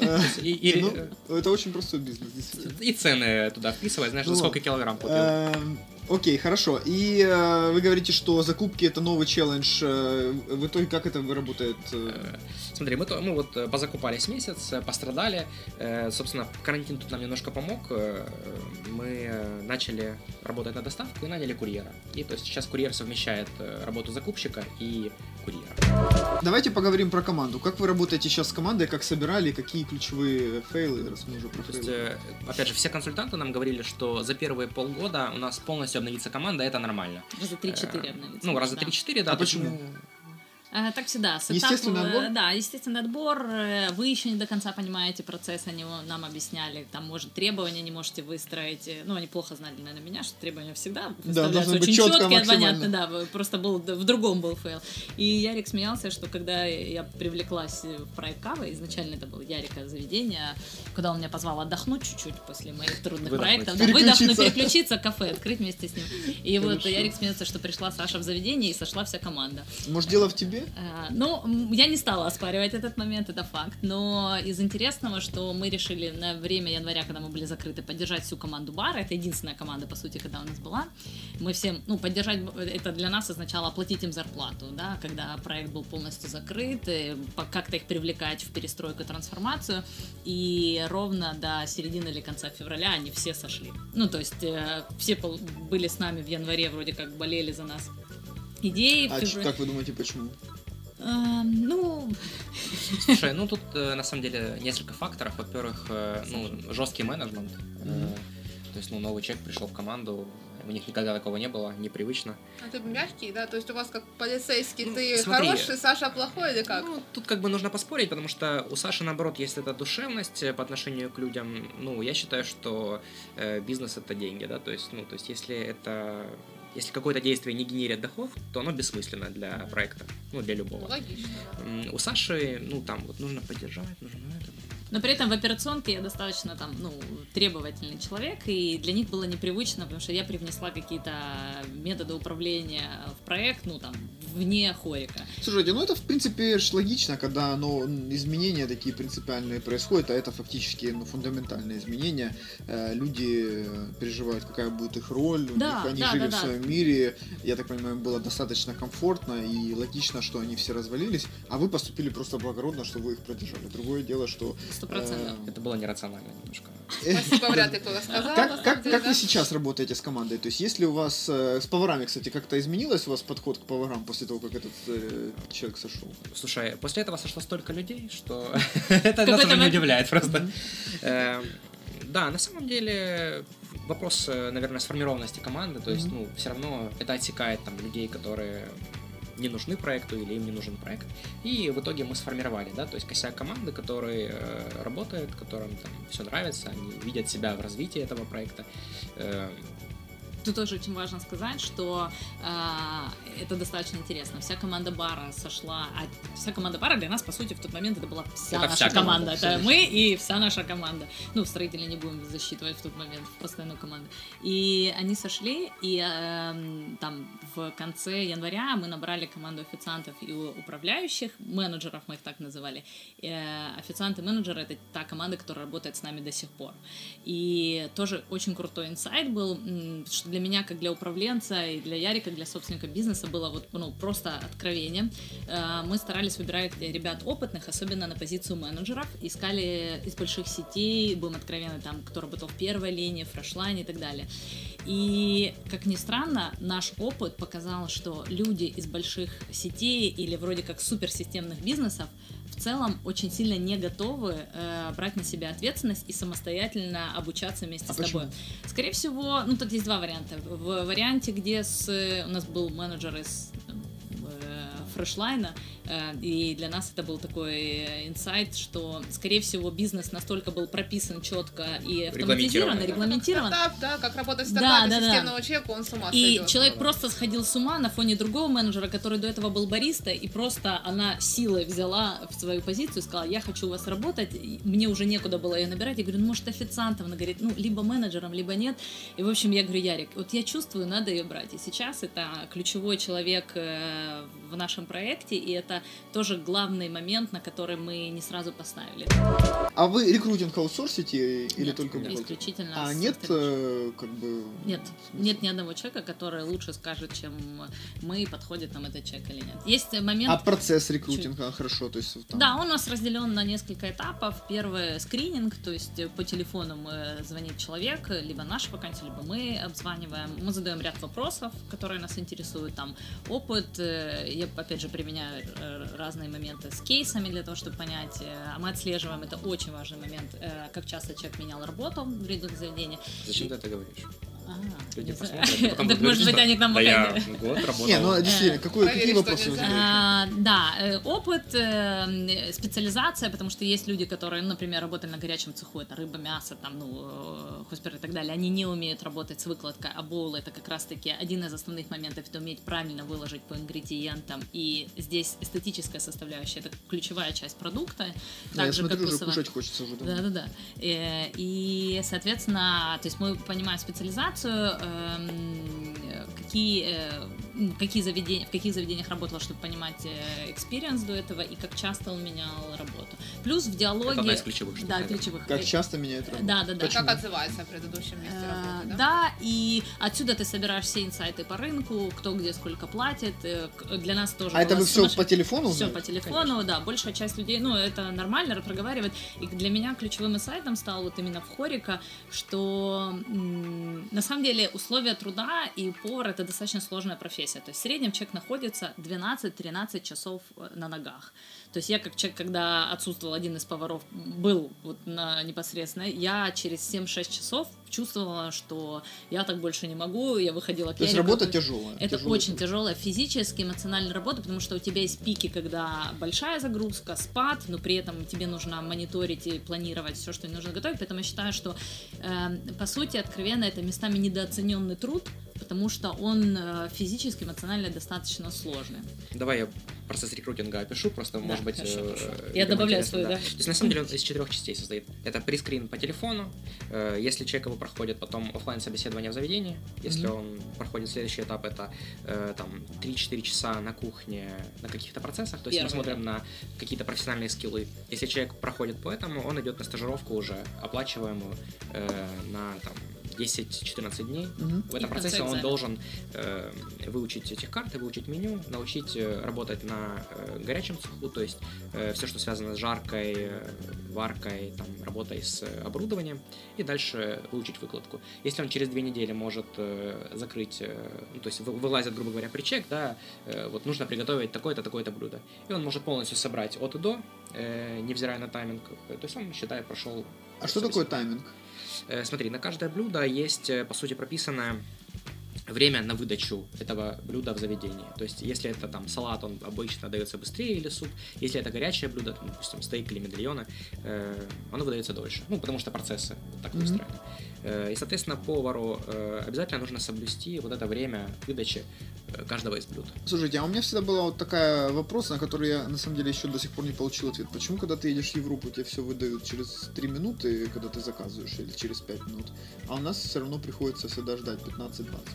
Э, ну, э, это очень простой бизнес, действительно. и цены туда вписывать, знаешь, за Ну, сколько килограмм купил. Окей, хорошо. И э, вы говорите, что закупки это новый челлендж. Э, В итоге как это работает? Э, Смотри, мы, то- мы вот э, позакупались месяц, пострадали. Э, Собственно, карантин тут нам немножко помог. Мы начали работать на доставку и наняли курьера. И то есть сейчас курьер совмещает работу закупщика и курьера. Давайте поговорим про команду. Как вы работаете сейчас с командой, как собирали, какие ключевые fail ы, раз мы уже про То есть, опять же, все консультанты нам говорили, что за первые полгода у нас полностью обновится команда, это нормально. Раза 3-4 Э, обновиться. Ну, раза да. 3-4, да. А почему? А, Так всегда. Setup, Естественный э, отбор? Да, естественный отбор. Э, Вы еще не до конца понимаете процесс, они нам объясняли. Там, может, требования не можете выстроить. Э, Ну, они плохо знали, наверное, меня, что требования всегда выставляются должно быть очень чётко четкие, понятно, да. Просто был, в другом был fail. И Ярик смеялся, что когда я привлеклась в проект Кавы, изначально это было Ярика заведение, когда он меня позвал отдохнуть чуть-чуть после моих трудных Выдохнуть. проектов. Да, Переключиться. выдохнуть, переключиться, кафе открыть вместе с ним. И вот Хорошо. Ярик смеется, что пришла Саша в заведение и сошла вся команда. Может, дело в тебе? А, Ну, я не стала оспаривать этот момент, это факт. Но из интересного, что мы решили на время января, когда мы были закрыты, поддержать всю команду бара. Это единственная команда, по сути, когда у нас была. Мы всем, ну, поддержать б- это для нас означало оплатить им зарплату, да, когда проект был полностью закрыт, по- как-то их привлекать в перестройку трансформацию. И ровно до середины или конца февраля они все сошли. Ну, то есть э, все были с нами в январе, вроде как болели за нас идеи. А ч- феврале- как вы думаете, почему? Эм, ну, Слушай, ну тут э, на самом деле несколько факторов. Во-первых, э, ну, жесткий менеджмент. Мгм. То есть, ну, новый человек пришел в команду, у них никогда такого не было, непривычно. А ты мягкий, да? То есть у вас как полицейский, Ну, ты смотри. хороший, Саша плохой или как? Ну, тут как бы нужно поспорить, потому что у Саши, наоборот, есть эта душевность по отношению к людям. Ну, я считаю, что э, бизнес это деньги, да, то есть, ну, то есть, если это если какое-то действие не генерит доход, то оно бессмысленно для проекта, ну, для любого. Логично. У Саши, ну, там, вот нужно поддержать, нужно это. но при этом в операционке я достаточно там, ну, требовательный человек, и для них было непривычно, потому что я привнесла какие-то методы управления в проект, ну, там, вне хорика. Слушайте, ну это в принципе логично, когда ну, изменения такие принципиальные происходят, а это фактически ну, фундаментальные изменения. Э, люди э, переживают, какая будет их роль, Да, них, они да, жили да, в да. своем мире, я так понимаю, им было достаточно комфортно и логично, что они все развалились, а вы поступили просто благородно, что вы их продержали. Другое дело, что... Сто процентов. э, Это было нерационально немножко. Спасибо, вряд ли кто рассказал. на Как, как, вы сейчас работаете с командой? То есть, если у вас э, с поварами, кстати, как-то изменилось у вас подход к поварам после того, как этот э, человек сошел? Слушай, после этого сошло столько людей, что это нас уже не удивляет просто. Эм, Да, на самом деле вопрос, э, наверное, сформированности команды, то есть, ну, все равно это отсекает там людей, которые не нужны проекту или им не нужен проект. И в итоге мы сформировали, да, то есть косяк команды, который э, работает, которым там все нравится, они видят себя в развитии этого проекта. Э, тут тоже очень важно сказать, что э, это достаточно интересно. Вся команда бара сошла, а вся команда бара для нас, по сути, в тот момент это была вся Это наша вся команда. команда, Это мы и вся наша команда. Ну, строители не будем засчитывать в тот момент в постоянную команду. И они сошли, и э, там в конце января мы набрали команду официантов и управляющих, менеджеров мы их так называли. Э, официанты менеджеры это та команда, которая работает с нами до сих пор. И тоже очень крутой инсайт был, что для меня, как для управленца, и для Ярика, для собственника бизнеса, было вот, ну, просто откровение. Э, Мы старались выбирать ребят опытных, особенно на позицию менеджеров, искали из больших сетей, будем откровенны, там, кто работал в первой линии, фрешлайне и так далее. И, как ни странно, наш опыт показал, что люди из больших сетей или вроде как суперсистемных бизнесов в целом очень сильно не готовы э, брать на себя ответственность и самостоятельно обучаться вместе А с тобой. почему? Скорее всего, ну тут есть два варианта. В варианте, где с, у нас был менеджер из фрешлайна, э, и для нас это был такой э, инсайт, что, скорее всего, бизнес настолько был прописан четко и автоматизирован, Регламентирован. регламентирован, Стартап, да, как работать в Да, стартапе да, да. системного человека, он с ума и сойдет. человек просто сходил с ума на фоне другого менеджера, который до этого был бариста, и просто она силой взяла в свою позицию и сказала, я хочу у вас работать, мне уже некуда было ее набирать. Я говорю, ну, может, официантом? Она говорит, ну, либо менеджером, либо нет. И, в общем, я говорю, Ярик, вот я чувствую, надо ее брать. И сейчас это ключевой человек э, в нашем проекте, и это тоже главный момент, на который мы не сразу поставили. А вы рекрутинг аутсорсите или Нет, только нет, исключительно А нет, э, как бы... Нет, нет ни одного человека, который лучше скажет, чем мы, подходит нам этот человек или нет. Есть момент... А процесс рекрутинга хорошо, то есть там... Да, он у нас разделен на несколько этапов. Первый скрининг, то есть э, по телефону мы звонит человек, либо наша вакансия, либо мы обзваниваем. Мы задаем ряд вопросов, которые нас интересуют. Там опыт, э, я опять же применяю э, разные моменты с кейсами для того, чтобы понять. э, А мы отслеживаем, это очень важный момент, э, как часто человек менял работу в рядовом заведении. Зачем ты это говоришь? А, Люди посмотрят, потом Так может быть они к нам да не- год работал. Не, ну действительно, какой, какие вопросы? А, да, опыт, специализация, потому что есть люди, которые, например, работали на горячем цеху, это рыба, мясо, там, ну, хоспер и так далее, они не умеют работать с выкладкой, а боул это как раз-таки один из основных моментов, это уметь правильно выложить по ингредиентам, и здесь эстетическая составляющая, это ключевая часть продукта, Да, я смотрю, как уже кушать хочется уже. давно. Да, да, да. Э, И, соответственно, то есть мы понимаем специализацию, эм, какие, э, какие заведения, в каких заведениях работала, чтобы понимать experience до этого и как часто он менял работу. Плюс в диалоге... Это одна из ключевых штук, Да, наверное. ключевых. Как Э, часто меняет работу? Да, да, да. Почему? Как отзывается о предыдущем месте Э, работы, да? Да, и отсюда ты собираешь все insight ы по рынку, кто где сколько платит. э, Для нас тоже А это вы все по телефону все по телефону, да, большая часть людей, ну, это нормально проговаривать. И для меня ключевым insight ом стал вот именно в HoReCa, что м, на самом деле условия труда и повар это достаточно сложная профессия. То есть в среднем человек находится 12-13 часов э, на ногах. То есть я как человек, когда отсутствовал один из поваров, был вот на непосредственно, я через 7-6 часов чувствовала, что я так больше не могу, я выходила к То есть работа тяжелая. это тяжелый очень тяжелая физически, эмоциональная работа, потому что у тебя есть пики, когда большая загрузка, спад, но при этом тебе нужно мониторить и планировать все, что нужно готовить. Поэтому я считаю, что э, по сути, откровенно, это местами недооцененный труд, потому что он э, физически, эмоционально достаточно сложный. Давай я процесс рекрутинга опишу, просто, Да, может быть... хорошо, э, хорошо. Я добавляю свою, да. То есть, на самом деле, он из четырех частей состоит. Это прескрин по телефону, э, если человек его проходит, потом оффлайн собеседование в заведении, если Мгм. он проходит следующий этап, это э, там 3-4 часа на кухне на каких-то процессах, то есть Первый, мы смотрим на какие-то профессиональные скиллы. Если человек проходит по этому, он идет на стажировку уже оплачиваемую э, на там 10-14 дней. Мгм. В И этом конце процессе он экзамен. должен э, выучить этих карты, выучить меню, научить э, работать на э, горячем цеху, то есть все, что связано с жаркой, э, варкой, там, работой с э, оборудованием, и дальше выучить выкладку. Если он через две недели может э, закрыть, э, ну, то есть вы- вылазит, грубо говоря, причек, да, э, вот нужно приготовить такое-то, такое-то блюдо, и он может полностью собрать от и до, э, невзирая на тайминг, Э, то есть он, считай, прошел... А что такое тайминг? Э, Смотри, на каждое блюдо есть, э, по сути, прописанное время на выдачу этого блюда в заведении. То есть, если это там салат, он обычно дается быстрее или суп. Если это горячее блюдо, там, допустим, стейк или медальоны, э, оно выдается дольше. Ну, потому что процессы так Мгм. устроены. Э, И, соответственно, повару э, обязательно нужно соблюсти вот это время выдачи э, каждого из блюд. Слушайте, а у меня всегда был вот такой вопрос, на который я на самом деле еще до сих пор не получил ответ. Почему, когда ты едешь в Европу, тебе все выдают через 3 минуты, когда ты заказываешь, или через 5 минут, а у нас все равно приходится всегда ждать 15-20 минут?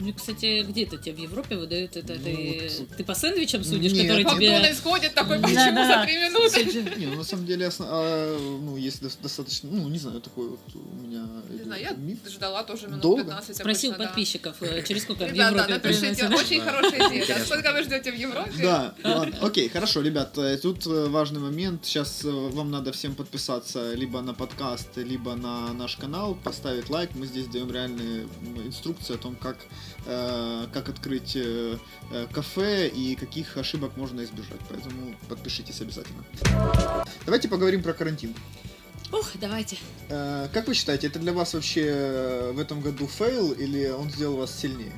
Ну, кстати, где-то тебе в Европе выдают это? Ну, ты, вот- ты по сэндвичам судишь, Нет. который тебе... Макдональдс ходит такой, Да, почему да. за три минуты? Не, ну на самом деле, осно- а, ну, есть дос- достаточно, ну, не знаю, такой вот у меня знаю, я ждала тоже минут Долго? 15 Спросил обычно, да. подписчиков, э, через сколько в Ребята, Европе напишите, приносят. очень хорошая идея. Да. Сколько вы ждете в Европе? Да, ладно, окей, хорошо, ребят, э, тут э, важный момент, сейчас вам надо всем подписаться либо на подкаст, либо на наш канал, поставить лайк, мы здесь даем реальные инструкции о том, как, как открыть кафе и каких ошибок можно избежать, поэтому подпишитесь обязательно. Давайте поговорим про карантин. Ух, давайте. Э, Как вы считаете, это для вас вообще э, в этом году fail или он сделал вас сильнее?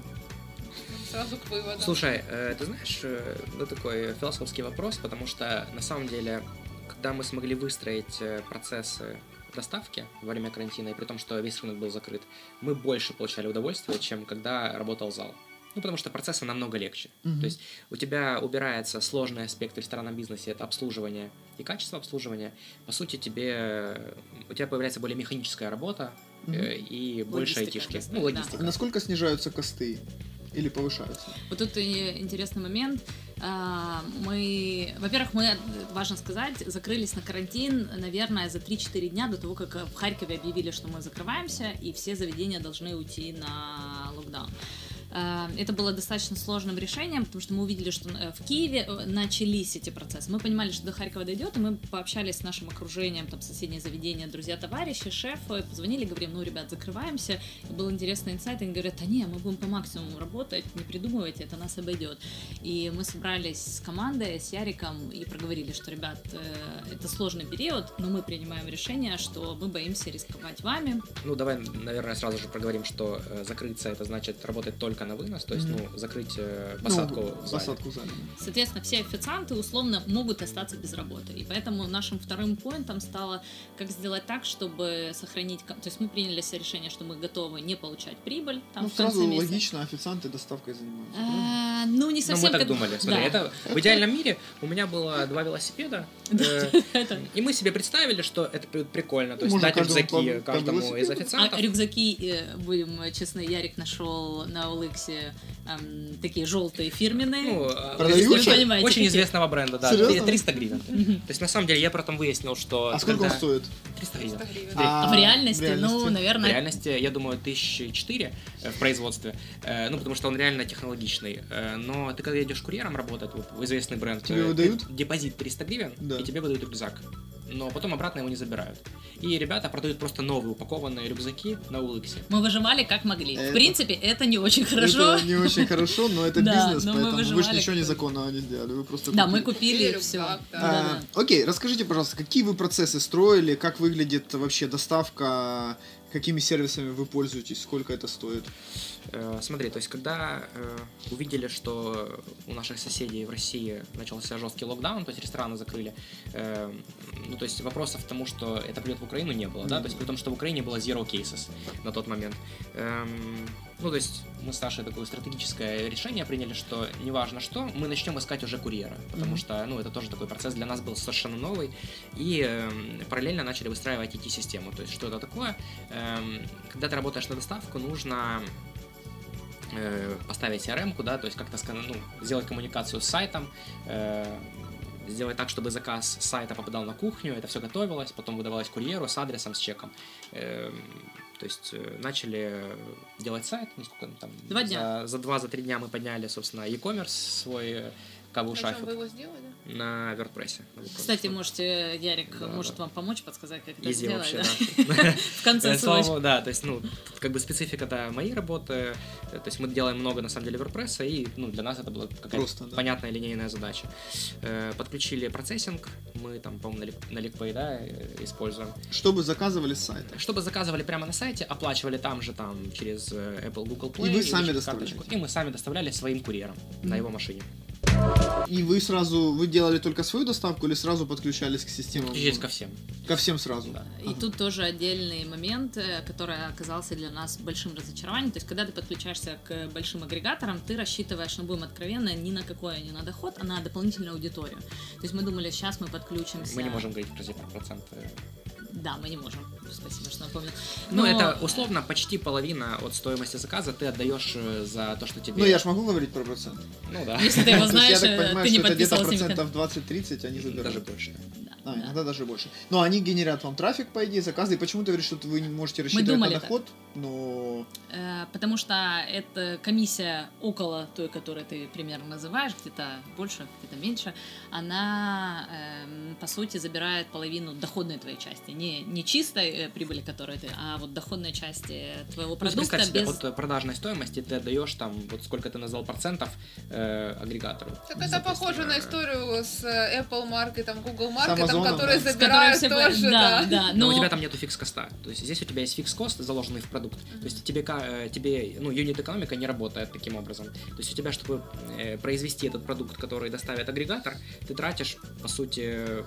Сразу к выводу. Слушай, э, ты знаешь, э, это такой философский вопрос, потому что на самом деле, когда мы смогли выстроить э, процессы доставки во время карантина, и при том, что весь рынок был закрыт, мы больше получали удовольствия, чем когда работал зал. Ну, потому что процессы намного легче. Мгм. То есть у тебя убирается сложный аспект в ресторанном бизнесе, это обслуживание и качество обслуживания. По сути, тебе, у тебя появляется более механическая работа э, и больше Логистика айтишки. просто, Ну, да. логистика. А насколько снижаются косты или повышаются? Вот тут интересный момент. А, Мы, во-первых, мы, важно сказать, закрылись на карантин, наверное, за 3-4 дня до того, как в Харькове объявили, что мы закрываемся, и все заведения должны уйти на локдаун. А, Это было достаточно сложным решением, потому что мы увидели, что э, в Киеве э, начались эти процессы. Мы понимали, что до Харькова дойдет, и мы пообщались с нашим окружением, там, соседние заведения, друзья, товарищи, шефы, позвонили, говорим, ну, ребят, закрываемся. И был интересный инсайт, они говорят, да не, мы будем по максимуму работать, не придумывайте, это нас обойдет. И мы собрались с командой, с Яриком и проговорили, что, ребят, э, это сложный период, но мы принимаем решение, что мы боимся рисковать вами. Ну, давай, наверное, сразу же проговорим, что э, закрыться это значит работать только на вынос, то есть, Мгм. ну, закрыть э, посадку Ну, в зале. посадку в зале. Соответственно, все официанты условно могут остаться без работы. И поэтому нашим вторым поинтом стало, как сделать так, чтобы сохранить... То есть мы приняли себе решение, что мы готовы не получать прибыль там, Ну, сразу месяца. логично, официанты доставкой занимаются. А, ну, не Ну, совсем мы так как- думали. Смотри, Да. это в идеальном мире у меня было два велосипеда, э, и мы себе представили, что это при- прикольно, то есть дать рюкзаки каждому из официантов. А рюкзаки, э, будем честны, Ярик нашел на Улыксе эм, такие желтые фирменные. Ну, э, Продаются? очень, очень какие? известного бренда, да. Серьезно? 300 гривен. То есть, на самом деле, я потом выяснил, что... А сколько он стоит? 300 гривен. 300 гривен. А в реальности, в реальности? ну, В наверное, реальности, я думаю, тысячи четыре э, в производстве, Э, ну, потому что он реально технологичный. Но ты когда идешь курьером работать, вот, в известный бренд, Тебе выдают? депозит 300 гривен, Да. и тебе выдают рюкзак. Но потом обратно его не забирают. И ребята продают просто новые упакованные рюкзаки на Улыксе. мы выживали как могли. Это- В принципе, это не очень хорошо. Это не очень хорошо, но это Да, бизнес, но поэтому вы же ничего незаконного не сделали. Вы просто Да, мы купили. купили Или все. рюкзак, да. А, Окей, расскажите, пожалуйста, какие вы процессы строили, как выглядит вообще доставка, какими сервисами вы пользуетесь, сколько это стоит? Э, Смотри, то есть когда э, увидели, что у наших соседей в России начался жесткий локдаун, то есть рестораны закрыли, э, ну то есть вопросов к тому, что это придет в Украину, не было, да, то есть при том, что в Украине было zero cases на тот момент. Эм, ну то есть мы с Сашей такое стратегическое решение приняли, что неважно что, мы начнем искать уже курьера, потому Мгм. что, ну это тоже такой процесс для нас был совершенно новый, и эм, параллельно начали выстраивать IT-систему, то есть что это такое? Эм, когда ты работаешь на доставку, нужно э, поставить CRM-ку, да, то есть как-то ну, сделать коммуникацию с сайтом, э, сделать так, чтобы заказ с сайта попадал на кухню, это все готовилось, потом выдавалось курьеру с адресом, с чеком. Эм, то есть э, начали делать сайт, ну, сколько там, Два дня. За, за два, за три дня мы подняли, собственно, e-commerce свой э, каву шафет вы его сделали? На WordPress. Кстати, можете, Ярик Да, может да. вам помочь, подсказать, как это Изи сделать. вообще, да? да. В конце Э, ссылочки. да, то есть, ну, как бы специфика это моей работы, э, то есть мы делаем много, на самом деле, WordPress, и, ну, для нас это была какая-то да. понятная линейная задача. Э, Подключили процессинг, мы там, по-моему, на LickPay, да, используем. Чтобы заказывали с сайта. Чтобы заказывали прямо на сайте, оплачивали там же, там, через Apple, Google Play. И вы сами карточку. И мы сами доставляли своим курьером на его машине. И вы сразу, вы делали только свою доставку или сразу подключались к системам? Подключились ко всем. Ко всем сразу? Да. И тут тоже отдельный момент, э, который оказался для нас большим разочарованием. То есть, когда ты подключаешься к большим агрегаторам, ты рассчитываешь, ну, будем откровенно, ни на какой, не на доход, а на дополнительную аудиторию. То есть, мы думали, сейчас мы подключимся... Мы не можем говорить про проценты. Да, мы не можем. Спасибо, что напомнил. Ну, Но- это условно почти половина от стоимости заказа ты отдаешь э, за то, что тебе... Ну, я ж могу говорить про процент. Ну да. Если ты его То есть знаешь, я так э, понимаю, ты не что это где-то процентов 20-30 они забирают. Даже больше. Да, А, да. иногда даже больше. Но они генерят вам трафик, по идее, заказы. И почему ты говоришь, что вы не можете рассчитывать думали на так. доход? Но Э, Потому что это комиссия около той, которую ты примерно называешь, где-то больше, где-то меньше, она, эм, по сути, забирает половину доходной твоей части. Не, не чистой э, прибыли, которую ты, а вот доходной части твоего есть, продукта себе, без... от э, продажной стоимости ты отдаешь там, вот сколько ты назвал процентов э, агрегатору. Так это похоже на э, историю с э, Apple маркетом, Google маркетом, Амазоном, которые да. забирают все- тоже, да, да. да, Но, но... у тебя там нету fix cost а. То есть здесь у тебя есть fix cost, заложенный в продукт. То есть тебе, э, тебе ну, юнит-экономика не работает таким образом. То есть у тебя, чтобы э, произвести этот продукт, который доставит агрегатор, ты тратишь, по сути,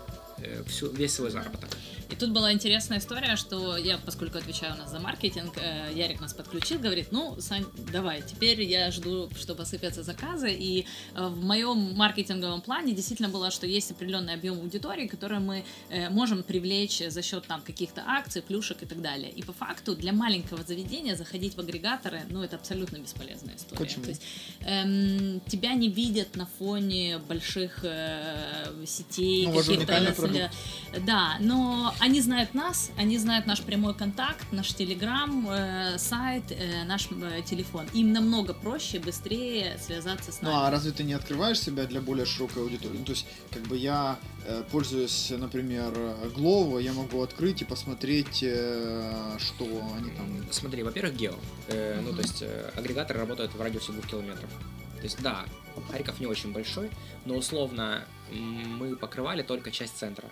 всю, весь свой заработок. И тут была интересная история, что я, поскольку отвечаю у нас за маркетинг, э, Ярик нас подключил, говорит, ну, Сань, давай, теперь я жду, что посыпятся заказы, и э, в моем маркетинговом плане действительно было, что есть определенный объем аудитории, который мы э, можем привлечь за счет там каких-то акций, плюшек и так далее. И по факту для маленького заведения заходить в агрегаторы, ну, это абсолютно бесполезная история. Почему? То есть эм, тебя не видят на фоне больших э, сетей, Ну, каких-то продукт. да, но они знают нас, они знают наш прямой контакт, наш телеграм, э, сайт, э, наш э, телефон. Им намного проще, быстрее связаться с Ну нами. а разве ты не открываешь себя для более широкой аудитории? Ну, то есть, как бы я э, пользуюсь, например, Glovo, я могу открыть и посмотреть, э, что они там. Смотри, во-первых, гео. Э, Ну, то есть э, агрегаторы работают в радиусе двух километров. То есть, да, Харьков не очень большой, но условно мы покрывали только часть центра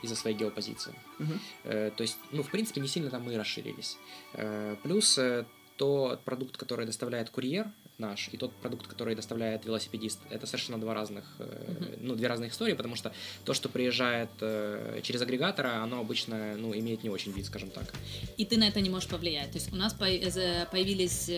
из-за своей геопозиции. Мгм. Э, То есть, ну, в принципе, не сильно там мы и расширились. Э, Плюс э, тот продукт, который доставляет курьер наш, и тот продукт, который доставляет велосипедист, это совершенно два разных, Мгм. ну, две разных истории, потому что то, что приезжает э, через агрегатора, оно обычно, ну, имеет не очень вид, скажем так. И ты на это не можешь повлиять. То есть у нас э, появились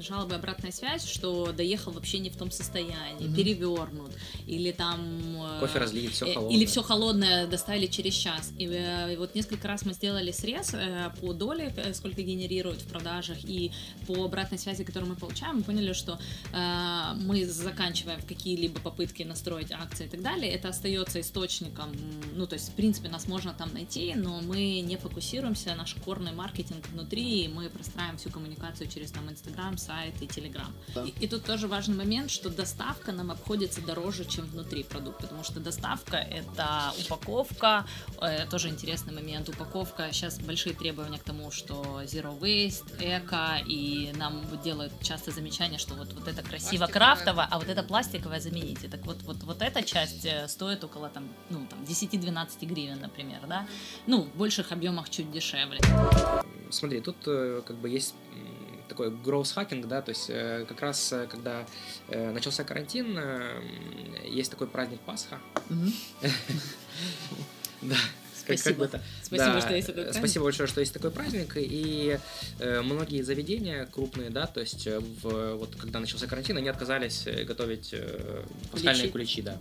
жалобы, обратная связь, что доехал вообще не в том состоянии, Мгм. перевернут, или там... Кофе разлит, все холодное. Или все холодное доставили через час. И, и вот несколько раз мы сделали срез по доле, сколько генерируют в продажах, и по обратной связи, которую мы получаем, мы поняли, что э, мы заканчиваем какие-либо попытки настроить акции и так далее. Это остается источником. Ну, то есть, в принципе, нас можно там найти, но мы не фокусируемся, наш корный маркетинг внутри, и мы простраиваем всю коммуникацию через там Инстаграм, сайт и Телеграм. Да. И, и тут тоже важный момент, что доставка нам обходится дороже, чем внутри продукта, потому что доставка это упаковка, э, тоже интересный момент, упаковка, сейчас большие требования к тому, что zero waste, эко, и нам делают часто замечание, что вот, вот это красиво крафтово, а вот это пластиковое замените. Так вот, вот, вот эта часть э, стоит около там, ну, там 10-12 гривен, например, да? Ну, в больших объемах чуть дешевле. Смотри, тут э, как бы есть такой growth hacking, да, то есть э, как раз когда э, начался карантин, э, есть такой праздник Пасха. Мгм. Да. Как, как Спасибо. бы это- Спасибо, да, что есть такой э, праздник. Спасибо большое, что есть такой праздник. И э, многие заведения крупные, да, то есть э, в, вот когда начался карантин, они отказались э, готовить э, пасхальные куличи, да.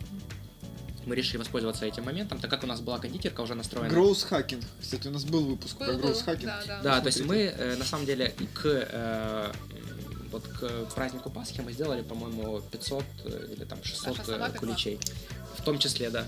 Мы решили воспользоваться этим моментом, так как у нас была кондитерка уже настроена. Гроус хакинг. Кстати, у нас был выпуск про Был, был, гроус хакинг. да, да. Да, то есть мы э, на самом деле к э, вот к празднику Пасхи мы сделали, по-моему, 500 э, или там 600 Саша сама э, пекла? куличей. В том числе, да.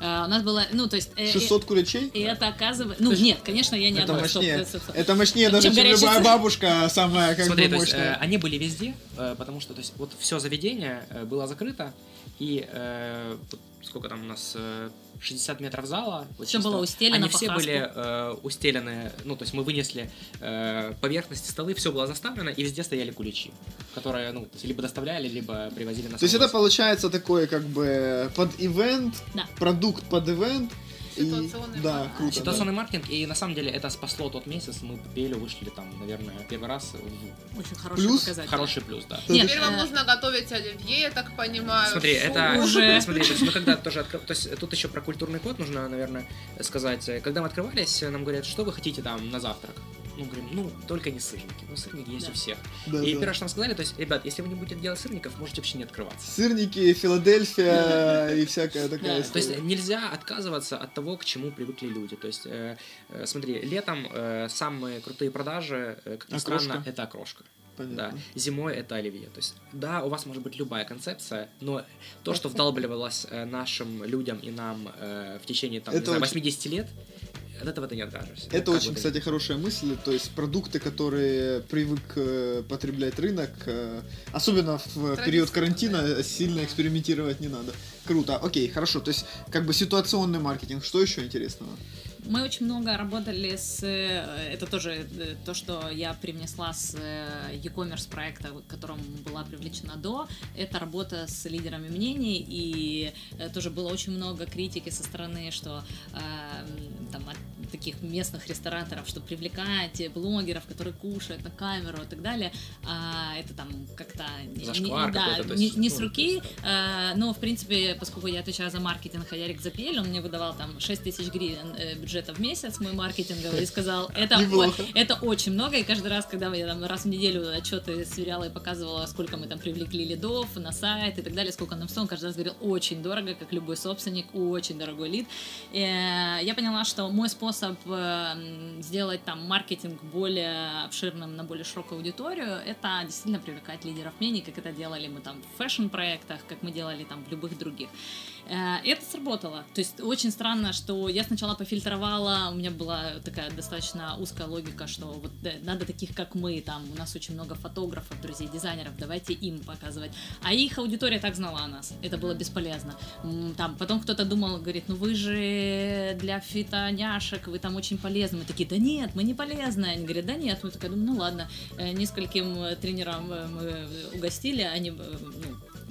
Э, У нас было, ну, то есть... э, 600 куличей? И это оказывается... Ну, есть- нет, конечно, я не Это одна. мощнее. Это мощнее даже, Чем любая бабушка, самая как Смотри, бы то есть, э, мощная. они были везде, э, потому что то есть, вот все заведение э, было закрыто, и э, сколько там у нас, э, 60 метров зала. вот чисто, было устелено Они по все хаску. были э, устелены, ну, то есть мы вынесли э, поверхности, столы, все было заставлено, и везде стояли куличи, которые, ну, то есть, либо доставляли, либо привозили на То есть это получается такой как бы под ивент, Да. продукт под ивент. Ситуационный да, маркетинг. круто. Ситуационный маркетинг, и на самом деле это спасло тот месяц, мы пели, вышли там, наверное, первый раз в Очень хороший Плюс показатель. хороший плюс, да. да. Нет, Теперь вам нужно готовить оливье, я так понимаю. Смотри, это Уже. Смотри, то есть мы когда тоже откры- то есть тут еще про культурный код нужно, наверное, сказать. Когда мы открывались, нам говорят, что вы хотите там на завтрак. Ну, говорим, ну, только не сырники. Ну, сырники есть Да. у всех. Да, и да. первое, что нам сказали, то есть, ребят, если вы не будете делать сырников, можете вообще не открываться. Сырники, Филадельфия и всякая такая Да, То есть история. нельзя отказываться от того, к чему привыкли люди. То есть, э, э, смотри, летом э, самые крутые продажи, как ни Окрошка. странно, это окрошка. Да. Зимой это оливье. То есть, да, у вас может быть любая концепция, но то, что вдалбливалось э, нашим людям и нам э, в течение там, не Это знаю, очень- 80 лет, от этого ты не откажешься. Это как очень, кстати, хорошая мысль. То есть продукты, которые привык э, потреблять рынок, э, особенно в период Традиционно, карантина, да. сильно экспериментировать не надо. Круто. Окей, хорошо. То есть, как бы ситуационный маркетинг. Что еще интересного? Мы очень много работали с... э, Это тоже э, то, что я привнесла с э, e-commerce проекта, к которому была привлечена до. Это работа с лидерами мнений, и тоже было очень много критики со стороны, что там, таких местных рестораторов, что привлекать блогеров, которые кушают на камеру и так далее, а это там как-то... не- да, то не, есть, не ну, с руки, э, но, в принципе, поскольку я отвечаю за маркетинг, а Ярик Запель, он мне выдавал там 6 тысяч гривен э, бюджета в месяц, мой маркетинговый, и сказал, это, о- это очень много, и каждый раз, когда я там раз в неделю отчеты сверяла и показывала, сколько мы там привлекли лидов на сайт и так далее, сколько нам стоит, он каждый раз говорил, очень дорого, как любой собственник, очень дорогой лид. Э, Я поняла, что мой способ э, м, сделать там маркетинг более обширным на более широкую аудиторию, это действительно привлекать лидеров мнений, как это делали мы там в фэшн-проектах, как мы делали там в любых других. Э, Это сработало. То есть очень странно, что я сначала пофильтровала, у меня была такая достаточно узкая логика, что вот надо таких, как мы, там у нас очень много фотографов, друзей, дизайнеров, давайте им показывать. А их аудитория так знала о нас. Это было бесполезно. Там потом кто-то думал, говорит, ну вы же для фитоняшек, вы там очень полезны. Мы такие, да нет, мы не полезны. Они говорят, да нет. Мы такая, думаю, ну ладно. Э, Нескольким тренерам э, мы угостили, они ну,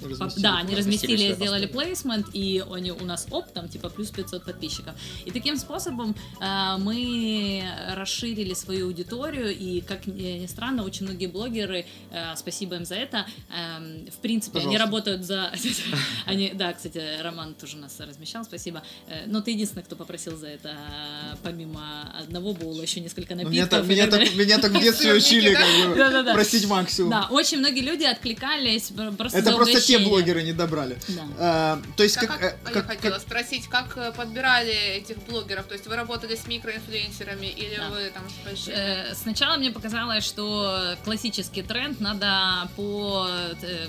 Разместили да, они разместили сделали плейсмент, и они у нас оптом, типа, плюс 500 подписчиков. И таким способом э, мы расширили свою аудиторию, и, как ни странно, очень многие блогеры, э, спасибо им за это, эм, в принципе, они Пожалуйста. работают за... они, да, кстати, Роман тоже нас размещал, спасибо. Э, Но ты единственный, кто попросил за это, э, помимо одного боула, еще несколько Ну, напитков. Меня так, меня так в детстве учили, да? как бы, просить максимум. Да, очень многие люди откликались просто Это просто угощение. блогеры не добрали. Да. А, то есть, Так как, как- э, а я как- хотела как- спросить, как э, подбирали этих блогеров? То есть вы работали с микроинфлюенсерами или Да. вы там с большими? Э, Сначала мне показалось, что классический тренд надо по,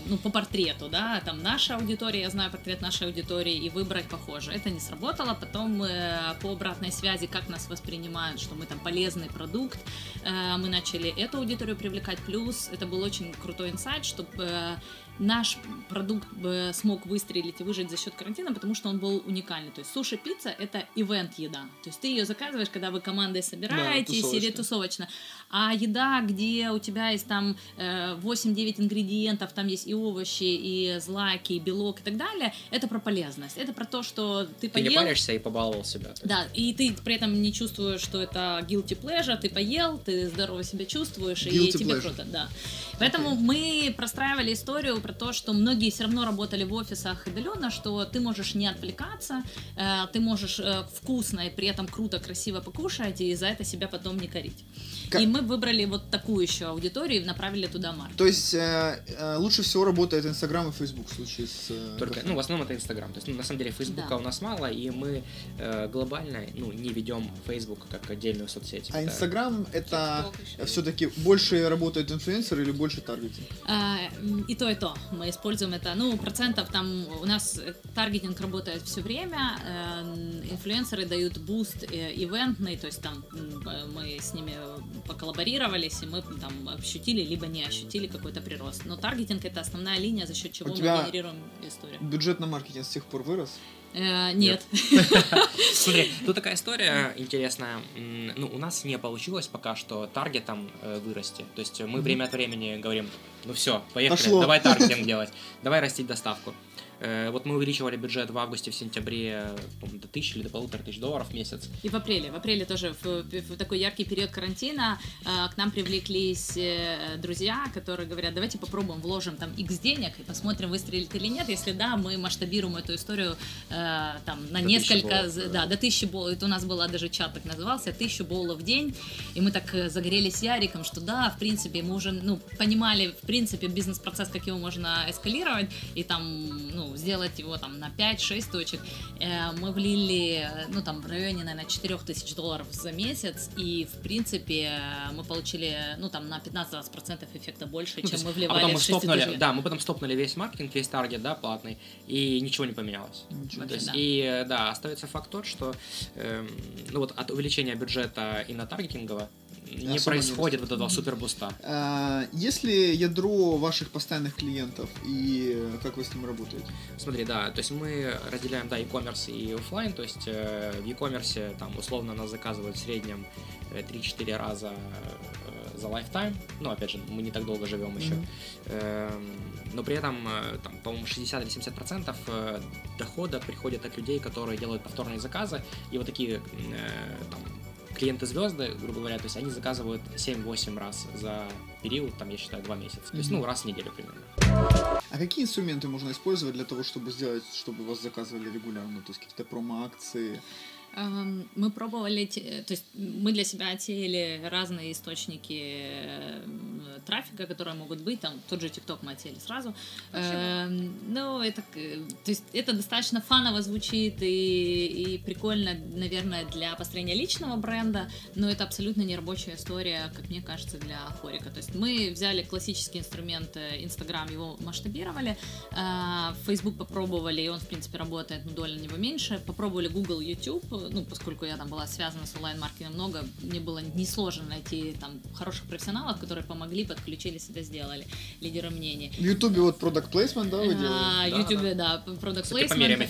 ну, по портрету, да, там наша аудитория, я знаю портрет нашей аудитории, и выбрать похоже. Это не сработало. Потом э, по обратной связи, как нас воспринимают, что мы там полезный продукт, э, мы начали эту аудиторию привлекать. Плюс это был очень крутой инсайт, чтобы наш продукт смог выстрелить и выжить за счет карантина, потому что он был уникальный. То есть суши-пицца — это ивент-еда. То есть ты ее заказываешь, когда вы командой собираетесь тусовочно. или тусовочно. А еда, где у тебя есть там э, 8-9 ингредиентов, там есть и овощи, и злаки, и белок и так далее, это про полезность. Это про то, что ты Ты не поел... паришься и побаловал себя. Да, и ты при этом не чувствуешь, что это guilty pleasure, ты поел, ты здорово себя чувствуешь, и Guilty тебе pleasure. круто, да. Поэтому мы простраивали историю про то, что многие все равно работали в офисах удаленно, что ты можешь не отвлекаться, э, ты можешь э, вкусно и при этом круто, красиво покушать, и за это себя потом не корить. Как- И мы выбрали вот такую еще аудиторию и направили туда маркетинг. То есть э, э, лучше всего работает Инстаграм и Фейсбук в случае с... э, Только, ну, в основном это Инстаграм. То есть, ну, на самом деле, Фейсбука Да. у нас мало, и мы э, глобально, ну, не ведем Фейсбук как отдельную соцсеть. А Это- Инстаграм это еще. все-таки больше работают инфлюенсеры или больше таргетинг? А, И то, и то. Мы используем это. Ну, процентов там у нас таргетинг работает все время. э, Инфлюенсеры дают буст э, ивентный, то есть там э, мы с ними поколлаборировались, и мы там ощутили, либо не ощутили какой-то прирост. Но таргетинг это основная линия, за счет чего У мы генерируем историю. Бюджет на маркетинг с тех пор вырос? Э, Нет. Смотри, тут такая история интересная. Ну, у нас не получилось пока что таргетом э, вырасти. То есть мы время от времени говорим, ну все, поехали, давай таргетинг делать, давай растить доставку. Э, вот мы увеличивали бюджет в августе, в сентябре до тысячи или до полутора тысяч долларов в месяц. И в апреле. В апреле тоже в, в такой яркий период карантина к нам привлеклись друзья, которые говорят, давайте попробуем, вложим там X денег и посмотрим, выстрелит или нет. Если да, мы масштабируем эту историю там на до несколько, боллов, да, до тысячи боллов. Это у нас была даже чат так назывался, тысячу боллов в день. И мы так загорелись Яриком, что да, в принципе, мы уже ну, понимали, в принципе, бизнес-процесс, как его можно эскалировать, и там, ну, сделать его там на 5-6 точек. Э, мы влили, ну, там, в районе, наверное, 4000 долларов за месяц, и, в принципе, мы получили, ну, там, на 15-20% эффекта больше, ну, чем мы вливали а потом мы стопнули, Да, мы потом стопнули весь маркетинг, весь таргет, да, платный, и ничего не поменялось. Ничего. То есть, да. И, да, остается факт тот, что, э, ну, вот от увеличения бюджета и на таргетингового не происходит вот этого супербуста. А, если ядро ваших постоянных клиентов и как вы с ним работаете? Смотри, да, то есть мы разделяем, да, e-commerce и офлайн, то есть э, в e-commerce там условно нас заказывают в среднем 3-4 э, раза э, за lifetime, ну, опять же, мы не так долго живем еще, mm-hmm. но при этом, там, по-моему, 60 или 70 процентов дохода приходит от людей, которые делают повторные заказы, и вот такие, там, клиенты звезды, грубо говоря, то есть они заказывают 7-8 раз за период, там, я считаю, 2 месяца. То есть, ну, раз в неделю примерно. А какие инструменты можно использовать для того, чтобы сделать, чтобы вас заказывали регулярно? То есть какие-то промо-акции? Мы пробовали, то есть мы для себя отсеяли разные источники э, трафика, которые могут быть, там тот же TikTok мы отсеяли сразу. Эм, ну, это, то есть это достаточно фаново звучит и, и прикольно, наверное, для построения личного бренда, но это абсолютно не рабочая история, как мне кажется, для Хорика. То есть мы взяли классический инструмент Instagram, его масштабировали, э, Facebook попробовали, и он, в принципе, работает, но доля на него меньше. Попробовали Google, YouTube, ну, поскольку я там была связана с онлайн-маркетингом много, мне было несложно найти там хороших профессионалов, которые помогли, подключились, это сделали, лидеры мнений. В Ютубе вот product placement, да, вы делаете? А, в Ютубе, да, product placement.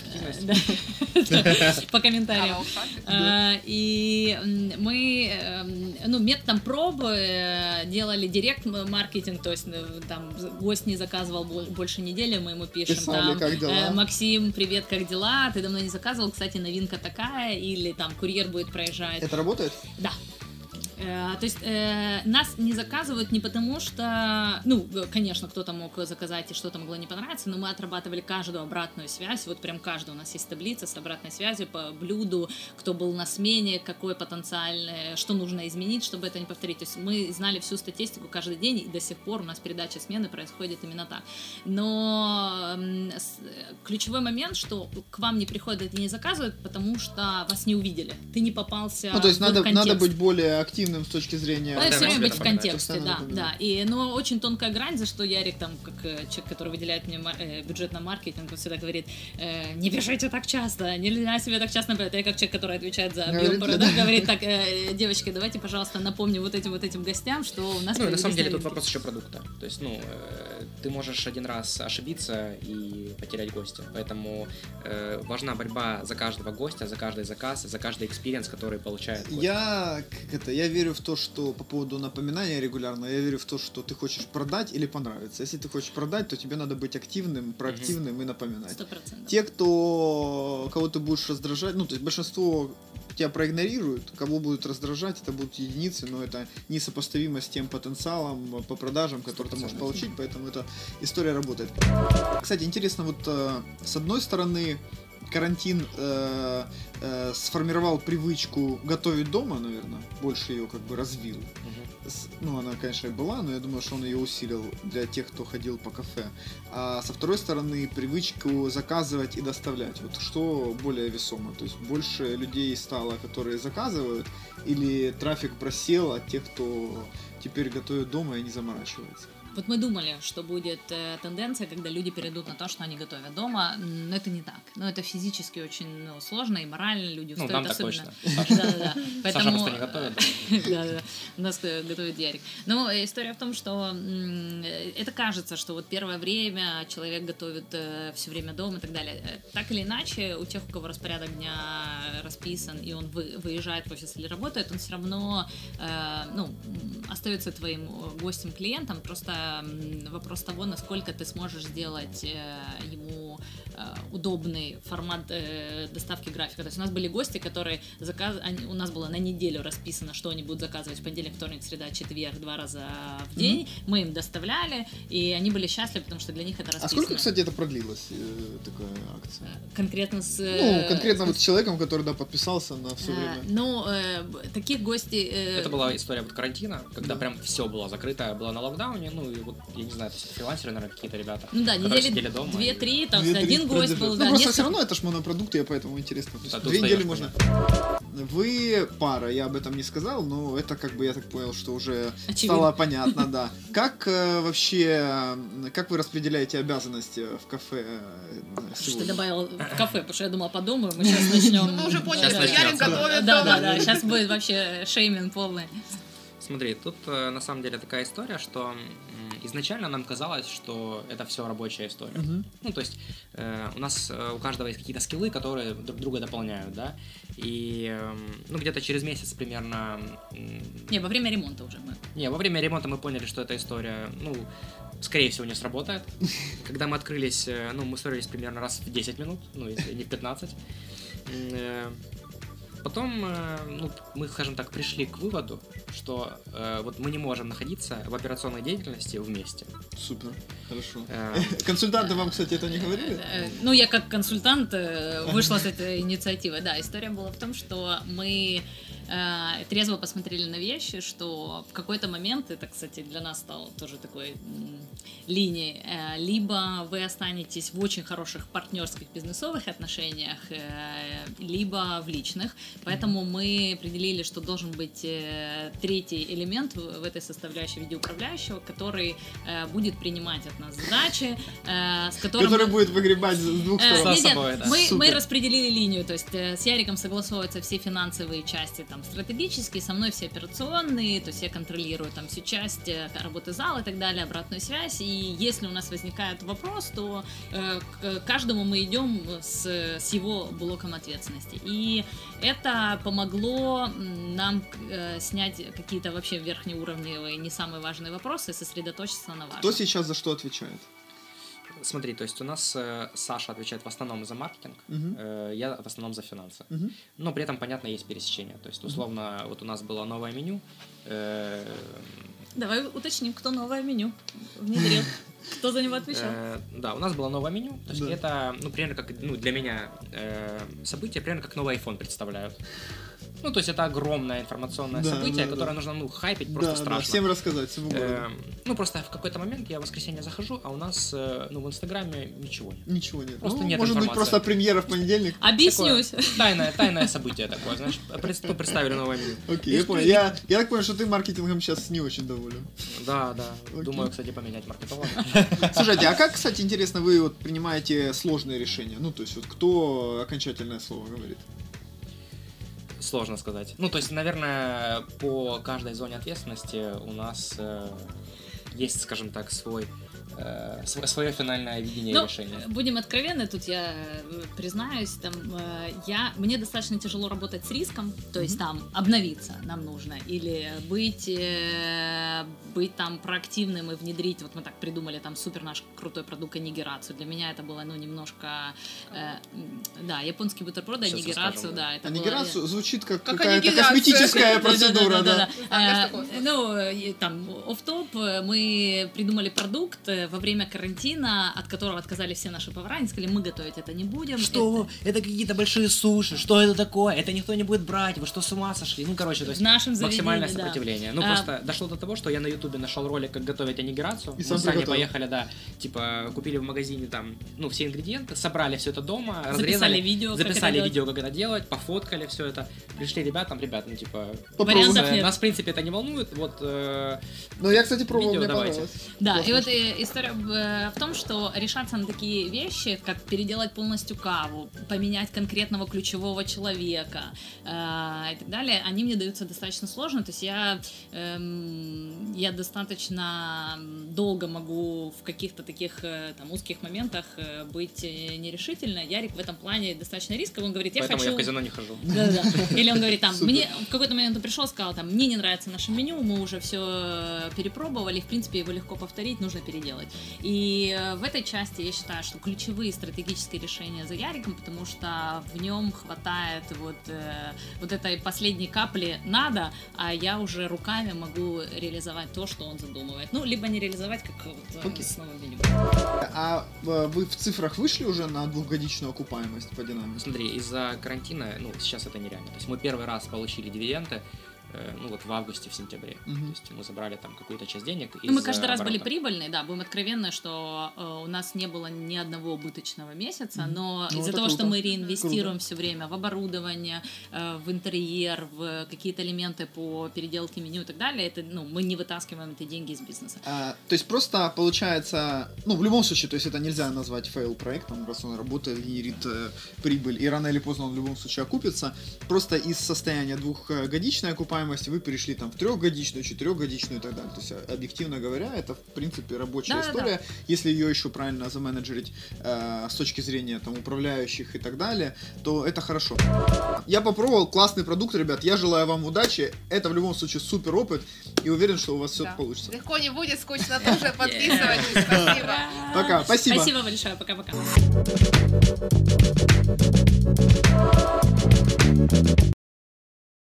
По комментариям. А, и мы, эм, ну, методом пробы э, делали директ маркетинг, то есть э, там гость не заказывал больше недели, мы ему пишем там, э, Максим, привет, как дела? Ты давно не заказывал, кстати, новинка такая, или там курьер будет проезжать. Это работает? Да. Э, то есть э, нас не заказывают не потому, что, ну, конечно, кто-то мог заказать и что-то могло не понравиться, но мы отрабатывали каждую обратную связь, вот прям каждую, у нас есть таблица с обратной связью по блюду, кто был на смене, какой потенциальный, что нужно изменить, чтобы это не повторить. То есть мы знали всю статистику каждый день, и до сих пор у нас передача смены происходит именно так. Но ключевой момент, что к вам не приходят и не заказывают, потому что вас не увидели. Ты не попался Ну, то есть надо, надо быть более активным объективным с точки зрения... Надо все время быть в контексте, да, да. И, но очень тонкая грань, за что Ярик, там, как э, человек, который выделяет мне э, бюджет на маркетинг, он всегда говорит, э, не пишите так часто, нельзя себе так часто напоминать. Я как человек, который отвечает за объем продаж, говорит так, девочки, давайте, пожалуйста, напомню вот этим вот этим гостям, что у нас... Ну, на самом деле тут вопрос еще продукта. То есть, ну, ты можешь один раз ошибиться и потерять гостя. Поэтому э, важна борьба за каждого гостя, за каждый заказ, за каждый experience, который получает. Гость. Я, как это, я верю в то, что по поводу напоминания регулярно, я верю в то, что ты хочешь продать или понравиться. Если ты хочешь продать, то тебе надо быть активным, проактивным mm-hmm. и напоминать. 100%. Те, кто, кого ты будешь раздражать, ну, то есть большинство тебя проигнорируют, кого будут раздражать, это будут единицы, но это несопоставимо с тем потенциалом по продажам, который ты можешь получить, поэтому эта история работает. Кстати, интересно, вот э, с одной стороны, карантин э, э, сформировал привычку готовить дома, наверное, больше ее как бы развил. Угу. С, ну, она, конечно, и была, но я думаю, что он ее усилил для тех, кто ходил по кафе. А со второй стороны, привычку заказывать и доставлять. Вот что более весомо? То есть больше людей стало, которые заказывают, или трафик просел от тех, кто теперь готовит дома и не заморачивается? Вот мы думали, что будет э, тенденция, когда люди перейдут на то, что они готовят дома, но это не так. Но это физически очень ну, сложно и морально люди устают ну, нам особенно. Так точно. Да, да, Поэтому... Саша не готовит. Да, да. У нас готовит Ярик. Но история в том, что это кажется, что вот первое время человек готовит э, все время дома и так далее. Э, так или иначе, у тех, у кого распорядок дня расписан, и он выезжает в офис или работает, он все равно ну, остается твоим гостем-клиентом, просто вопрос того, насколько ты сможешь сделать э, ему удобный формат э, доставки графика. То есть у нас были гости, которые заказ... они... у нас было на неделю расписано, что они будут заказывать в понедельник, вторник, среда, четверг, два раза в день. Mm-hmm. Мы им доставляли, и они были счастливы, потому что для них это расписано. А сколько, кстати, это продлилось, э, такая акция? Конкретно с... Ну, конкретно с... вот с человеком, который, да, подписался на все время. Ну, э, таких гостей... Э... Это была история вот карантина, когда да. прям все было закрыто, было на локдауне, ну, и вот, я не знаю, фрилансеры, наверное, какие-то ребята. Ну да, недели две-три, там один гость был, ну, да. Ну, просто все равно это ж монопродукт, я поэтому интересно. Да, две недели можно. Вы пара, я об этом не сказал, но это как бы, я так понял, что уже Очевидно. стало понятно, да. Как э, вообще, как вы распределяете обязанности в кафе э, Что ты добавил в кафе, потому что я думала, подумаю, мы сейчас начнем. Мы уже поняли, что Ярик готовит. Да, да, да, сейчас будет вообще шейминг полный. Смотри, тут э, на самом деле такая история, что изначально нам казалось, что это все рабочая история. Uh-huh. Ну, то есть э, у нас э, у каждого есть какие-то скиллы, которые друг друга дополняют, да. И э, ну где-то через месяц примерно. Не, во время ремонта уже мы. Не, во время ремонта мы поняли, что эта история, ну, скорее всего, не сработает. Когда мы открылись, э, ну, мы ссорились примерно раз в 10 минут, ну, если не в 15. Потом э, ну, мы, скажем так, пришли к выводу, что э, вот мы не можем находиться в операционной деятельности вместе. Супер, хорошо. Э, Консультанты вам, кстати, это не говорили? Э, ну, я как консультант вышла с этой инициативой. Да, история была в том, что мы э, трезво посмотрели на вещи, что в какой-то момент, это, кстати, для нас стало тоже такой линией, э, либо вы останетесь в очень хороших партнерских бизнесовых отношениях, э, либо в личных. Поэтому мы определили, что должен быть э, третий элемент в, в этой составляющей видеоуправляющего, который э, будет принимать от нас задачи, э, с которым... Который будет выгребать с двух сторон. Э, нет, нет, мы, мы распределили линию, то есть э, с Яриком согласовываются все финансовые части, там, там стратегические, со мной все операционные, то есть я контролирую там всю часть э, работы зала и так далее, обратную связь, и если у нас возникает вопрос, то э, к каждому мы идем с, с его блоком ответственности. И это помогло нам э, снять какие-то вообще верхнеуровневые, не самые важные вопросы и сосредоточиться на важном. Кто сейчас за что отвечает? Смотри, то есть у нас э, Саша отвечает в основном за маркетинг, uh-huh. э, я в основном за финансы. Uh-huh. Но при этом, понятно, есть пересечение. То есть, условно, uh-huh. вот у нас было новое меню. Э, Давай уточним, кто новое меню внедрил. Кто за него отвечал? Э, да, у нас было новое меню. То есть да. это, ну, примерно как, ну, для меня э, событие, примерно как новый iPhone представляют. Ну, то есть это огромное информационное да, событие, да, которое да. нужно, ну, хайпить просто да, страшно. Да, всем рассказать, всему э, Ну, просто в какой-то момент я в воскресенье захожу, а у нас, э, ну, в Инстаграме ничего нет. Ничего нет. Просто ну, нет Может информации. быть, просто премьера в понедельник? Объяснюсь. Такое тайное, тайное событие такое, знаешь, ну, представили новое меню. Окей, я понял. Я, я так понял, что ты маркетингом сейчас не очень доволен. Да, да. Окей. Думаю, кстати, поменять маркетолога. Слушайте, а как, кстати, интересно, вы вот принимаете сложные решения? Ну, то есть, вот кто окончательное слово говорит? Сложно сказать. Ну, то есть, наверное, по каждой зоне ответственности у нас э, есть, скажем так, свой э, свое финальное видение ну, решения. Будем откровенны, тут я э, признаюсь, там э, я мне достаточно тяжело работать с риском, то есть mm-hmm. там обновиться нам нужно или быть э, быть там проактивным и внедрить, вот мы так придумали там супер наш крутой продукт анигерацию. Для меня это было ну немножко э, да японский бутерброд анигерацию, да. Это анигерацию было... звучит как, как какая-то косметическая процедура, да. Ну там оф топ мы придумали продукт во время карантина, от которого отказали все наши повара, они сказали, мы готовить это не будем. Что? Это, это какие-то большие суши, что это такое? Это никто не будет брать, вы что, с ума сошли? Ну, короче, то есть нашем максимальное сопротивление. Да. Ну, а... просто дошло до того, что я на ютубе нашел ролик, как готовить анигерацию. И мы сами поехали, да, типа, купили в магазине там, ну, все ингредиенты, собрали все это дома, записали разрезали, видео, записали как видео, как это делать, пофоткали все это, пришли ребятам, ребят, ну, типа, Вариантов нет. нас, в принципе, это не волнует, вот... Э, ну, я, кстати, пробовал, видео, мне давайте. Да, Классно. и вот э, история Э, в том, что решаться на такие вещи, как переделать полностью каву, поменять конкретного ключевого человека э, и так далее, они мне даются достаточно сложно. То есть я, э, я достаточно долго могу в каких-то таких э, там, узких моментах э, быть нерешительной. Ярик в этом плане достаточно рисковый. Он говорит, я Поэтому хочу... я в казино не хожу. Да, да. Или он говорит, там, мне в какой-то момент он пришел, сказал, там, мне не нравится наше меню, мы уже все перепробовали, в принципе, его легко повторить, нужно переделать делать. И э, в этой части я считаю, что ключевые стратегические решения за Яриком, потому что в нем хватает вот, э, вот этой последней капли надо, а я уже руками могу реализовать то, что он задумывает. Ну, либо не реализовать, как вот Окей. с новым меню. А э, вы в цифрах вышли уже на двухгодичную окупаемость по динамике? Смотри, из-за карантина, ну, сейчас это нереально. То есть мы первый раз получили дивиденды, э, ну, вот в августе, в сентябре. Мгм. То есть мы забрали там какую-то часть денег. Ну, мы каждый э, раз были прибыльные, да, будем откровенны, что э, у нас не было ни одного убыточного месяца, Мгм. но Ну, из-за того, что круто. мы реинвестируем Круто. все время в оборудование, э, в интерьер, в какие-то элементы по переделке меню и так далее, это, ну, мы не вытаскиваем эти деньги из бизнеса. А, то есть просто получается, ну в любом случае, то есть это нельзя назвать fail проектом, раз он работает, генерит э, прибыль, и рано или поздно он в любом случае окупится. Просто из состояния двухгодичной окупаемости успеваемости, вы перешли там в трехгодичную, четырехгодичную и так далее. То есть, а, объективно говоря, это, в принципе, рабочая да, история. Да. Если ее еще правильно заменеджерить э, с точки зрения там управляющих и так далее, то это хорошо. Я попробовал классный продукт, ребят. Я желаю вам удачи. Это в любом случае супер опыт. И уверен, что у вас все да. получится. Легко не будет, скучно тоже. Подписывайтесь. Пока. Спасибо. Спасибо большое. Пока-пока.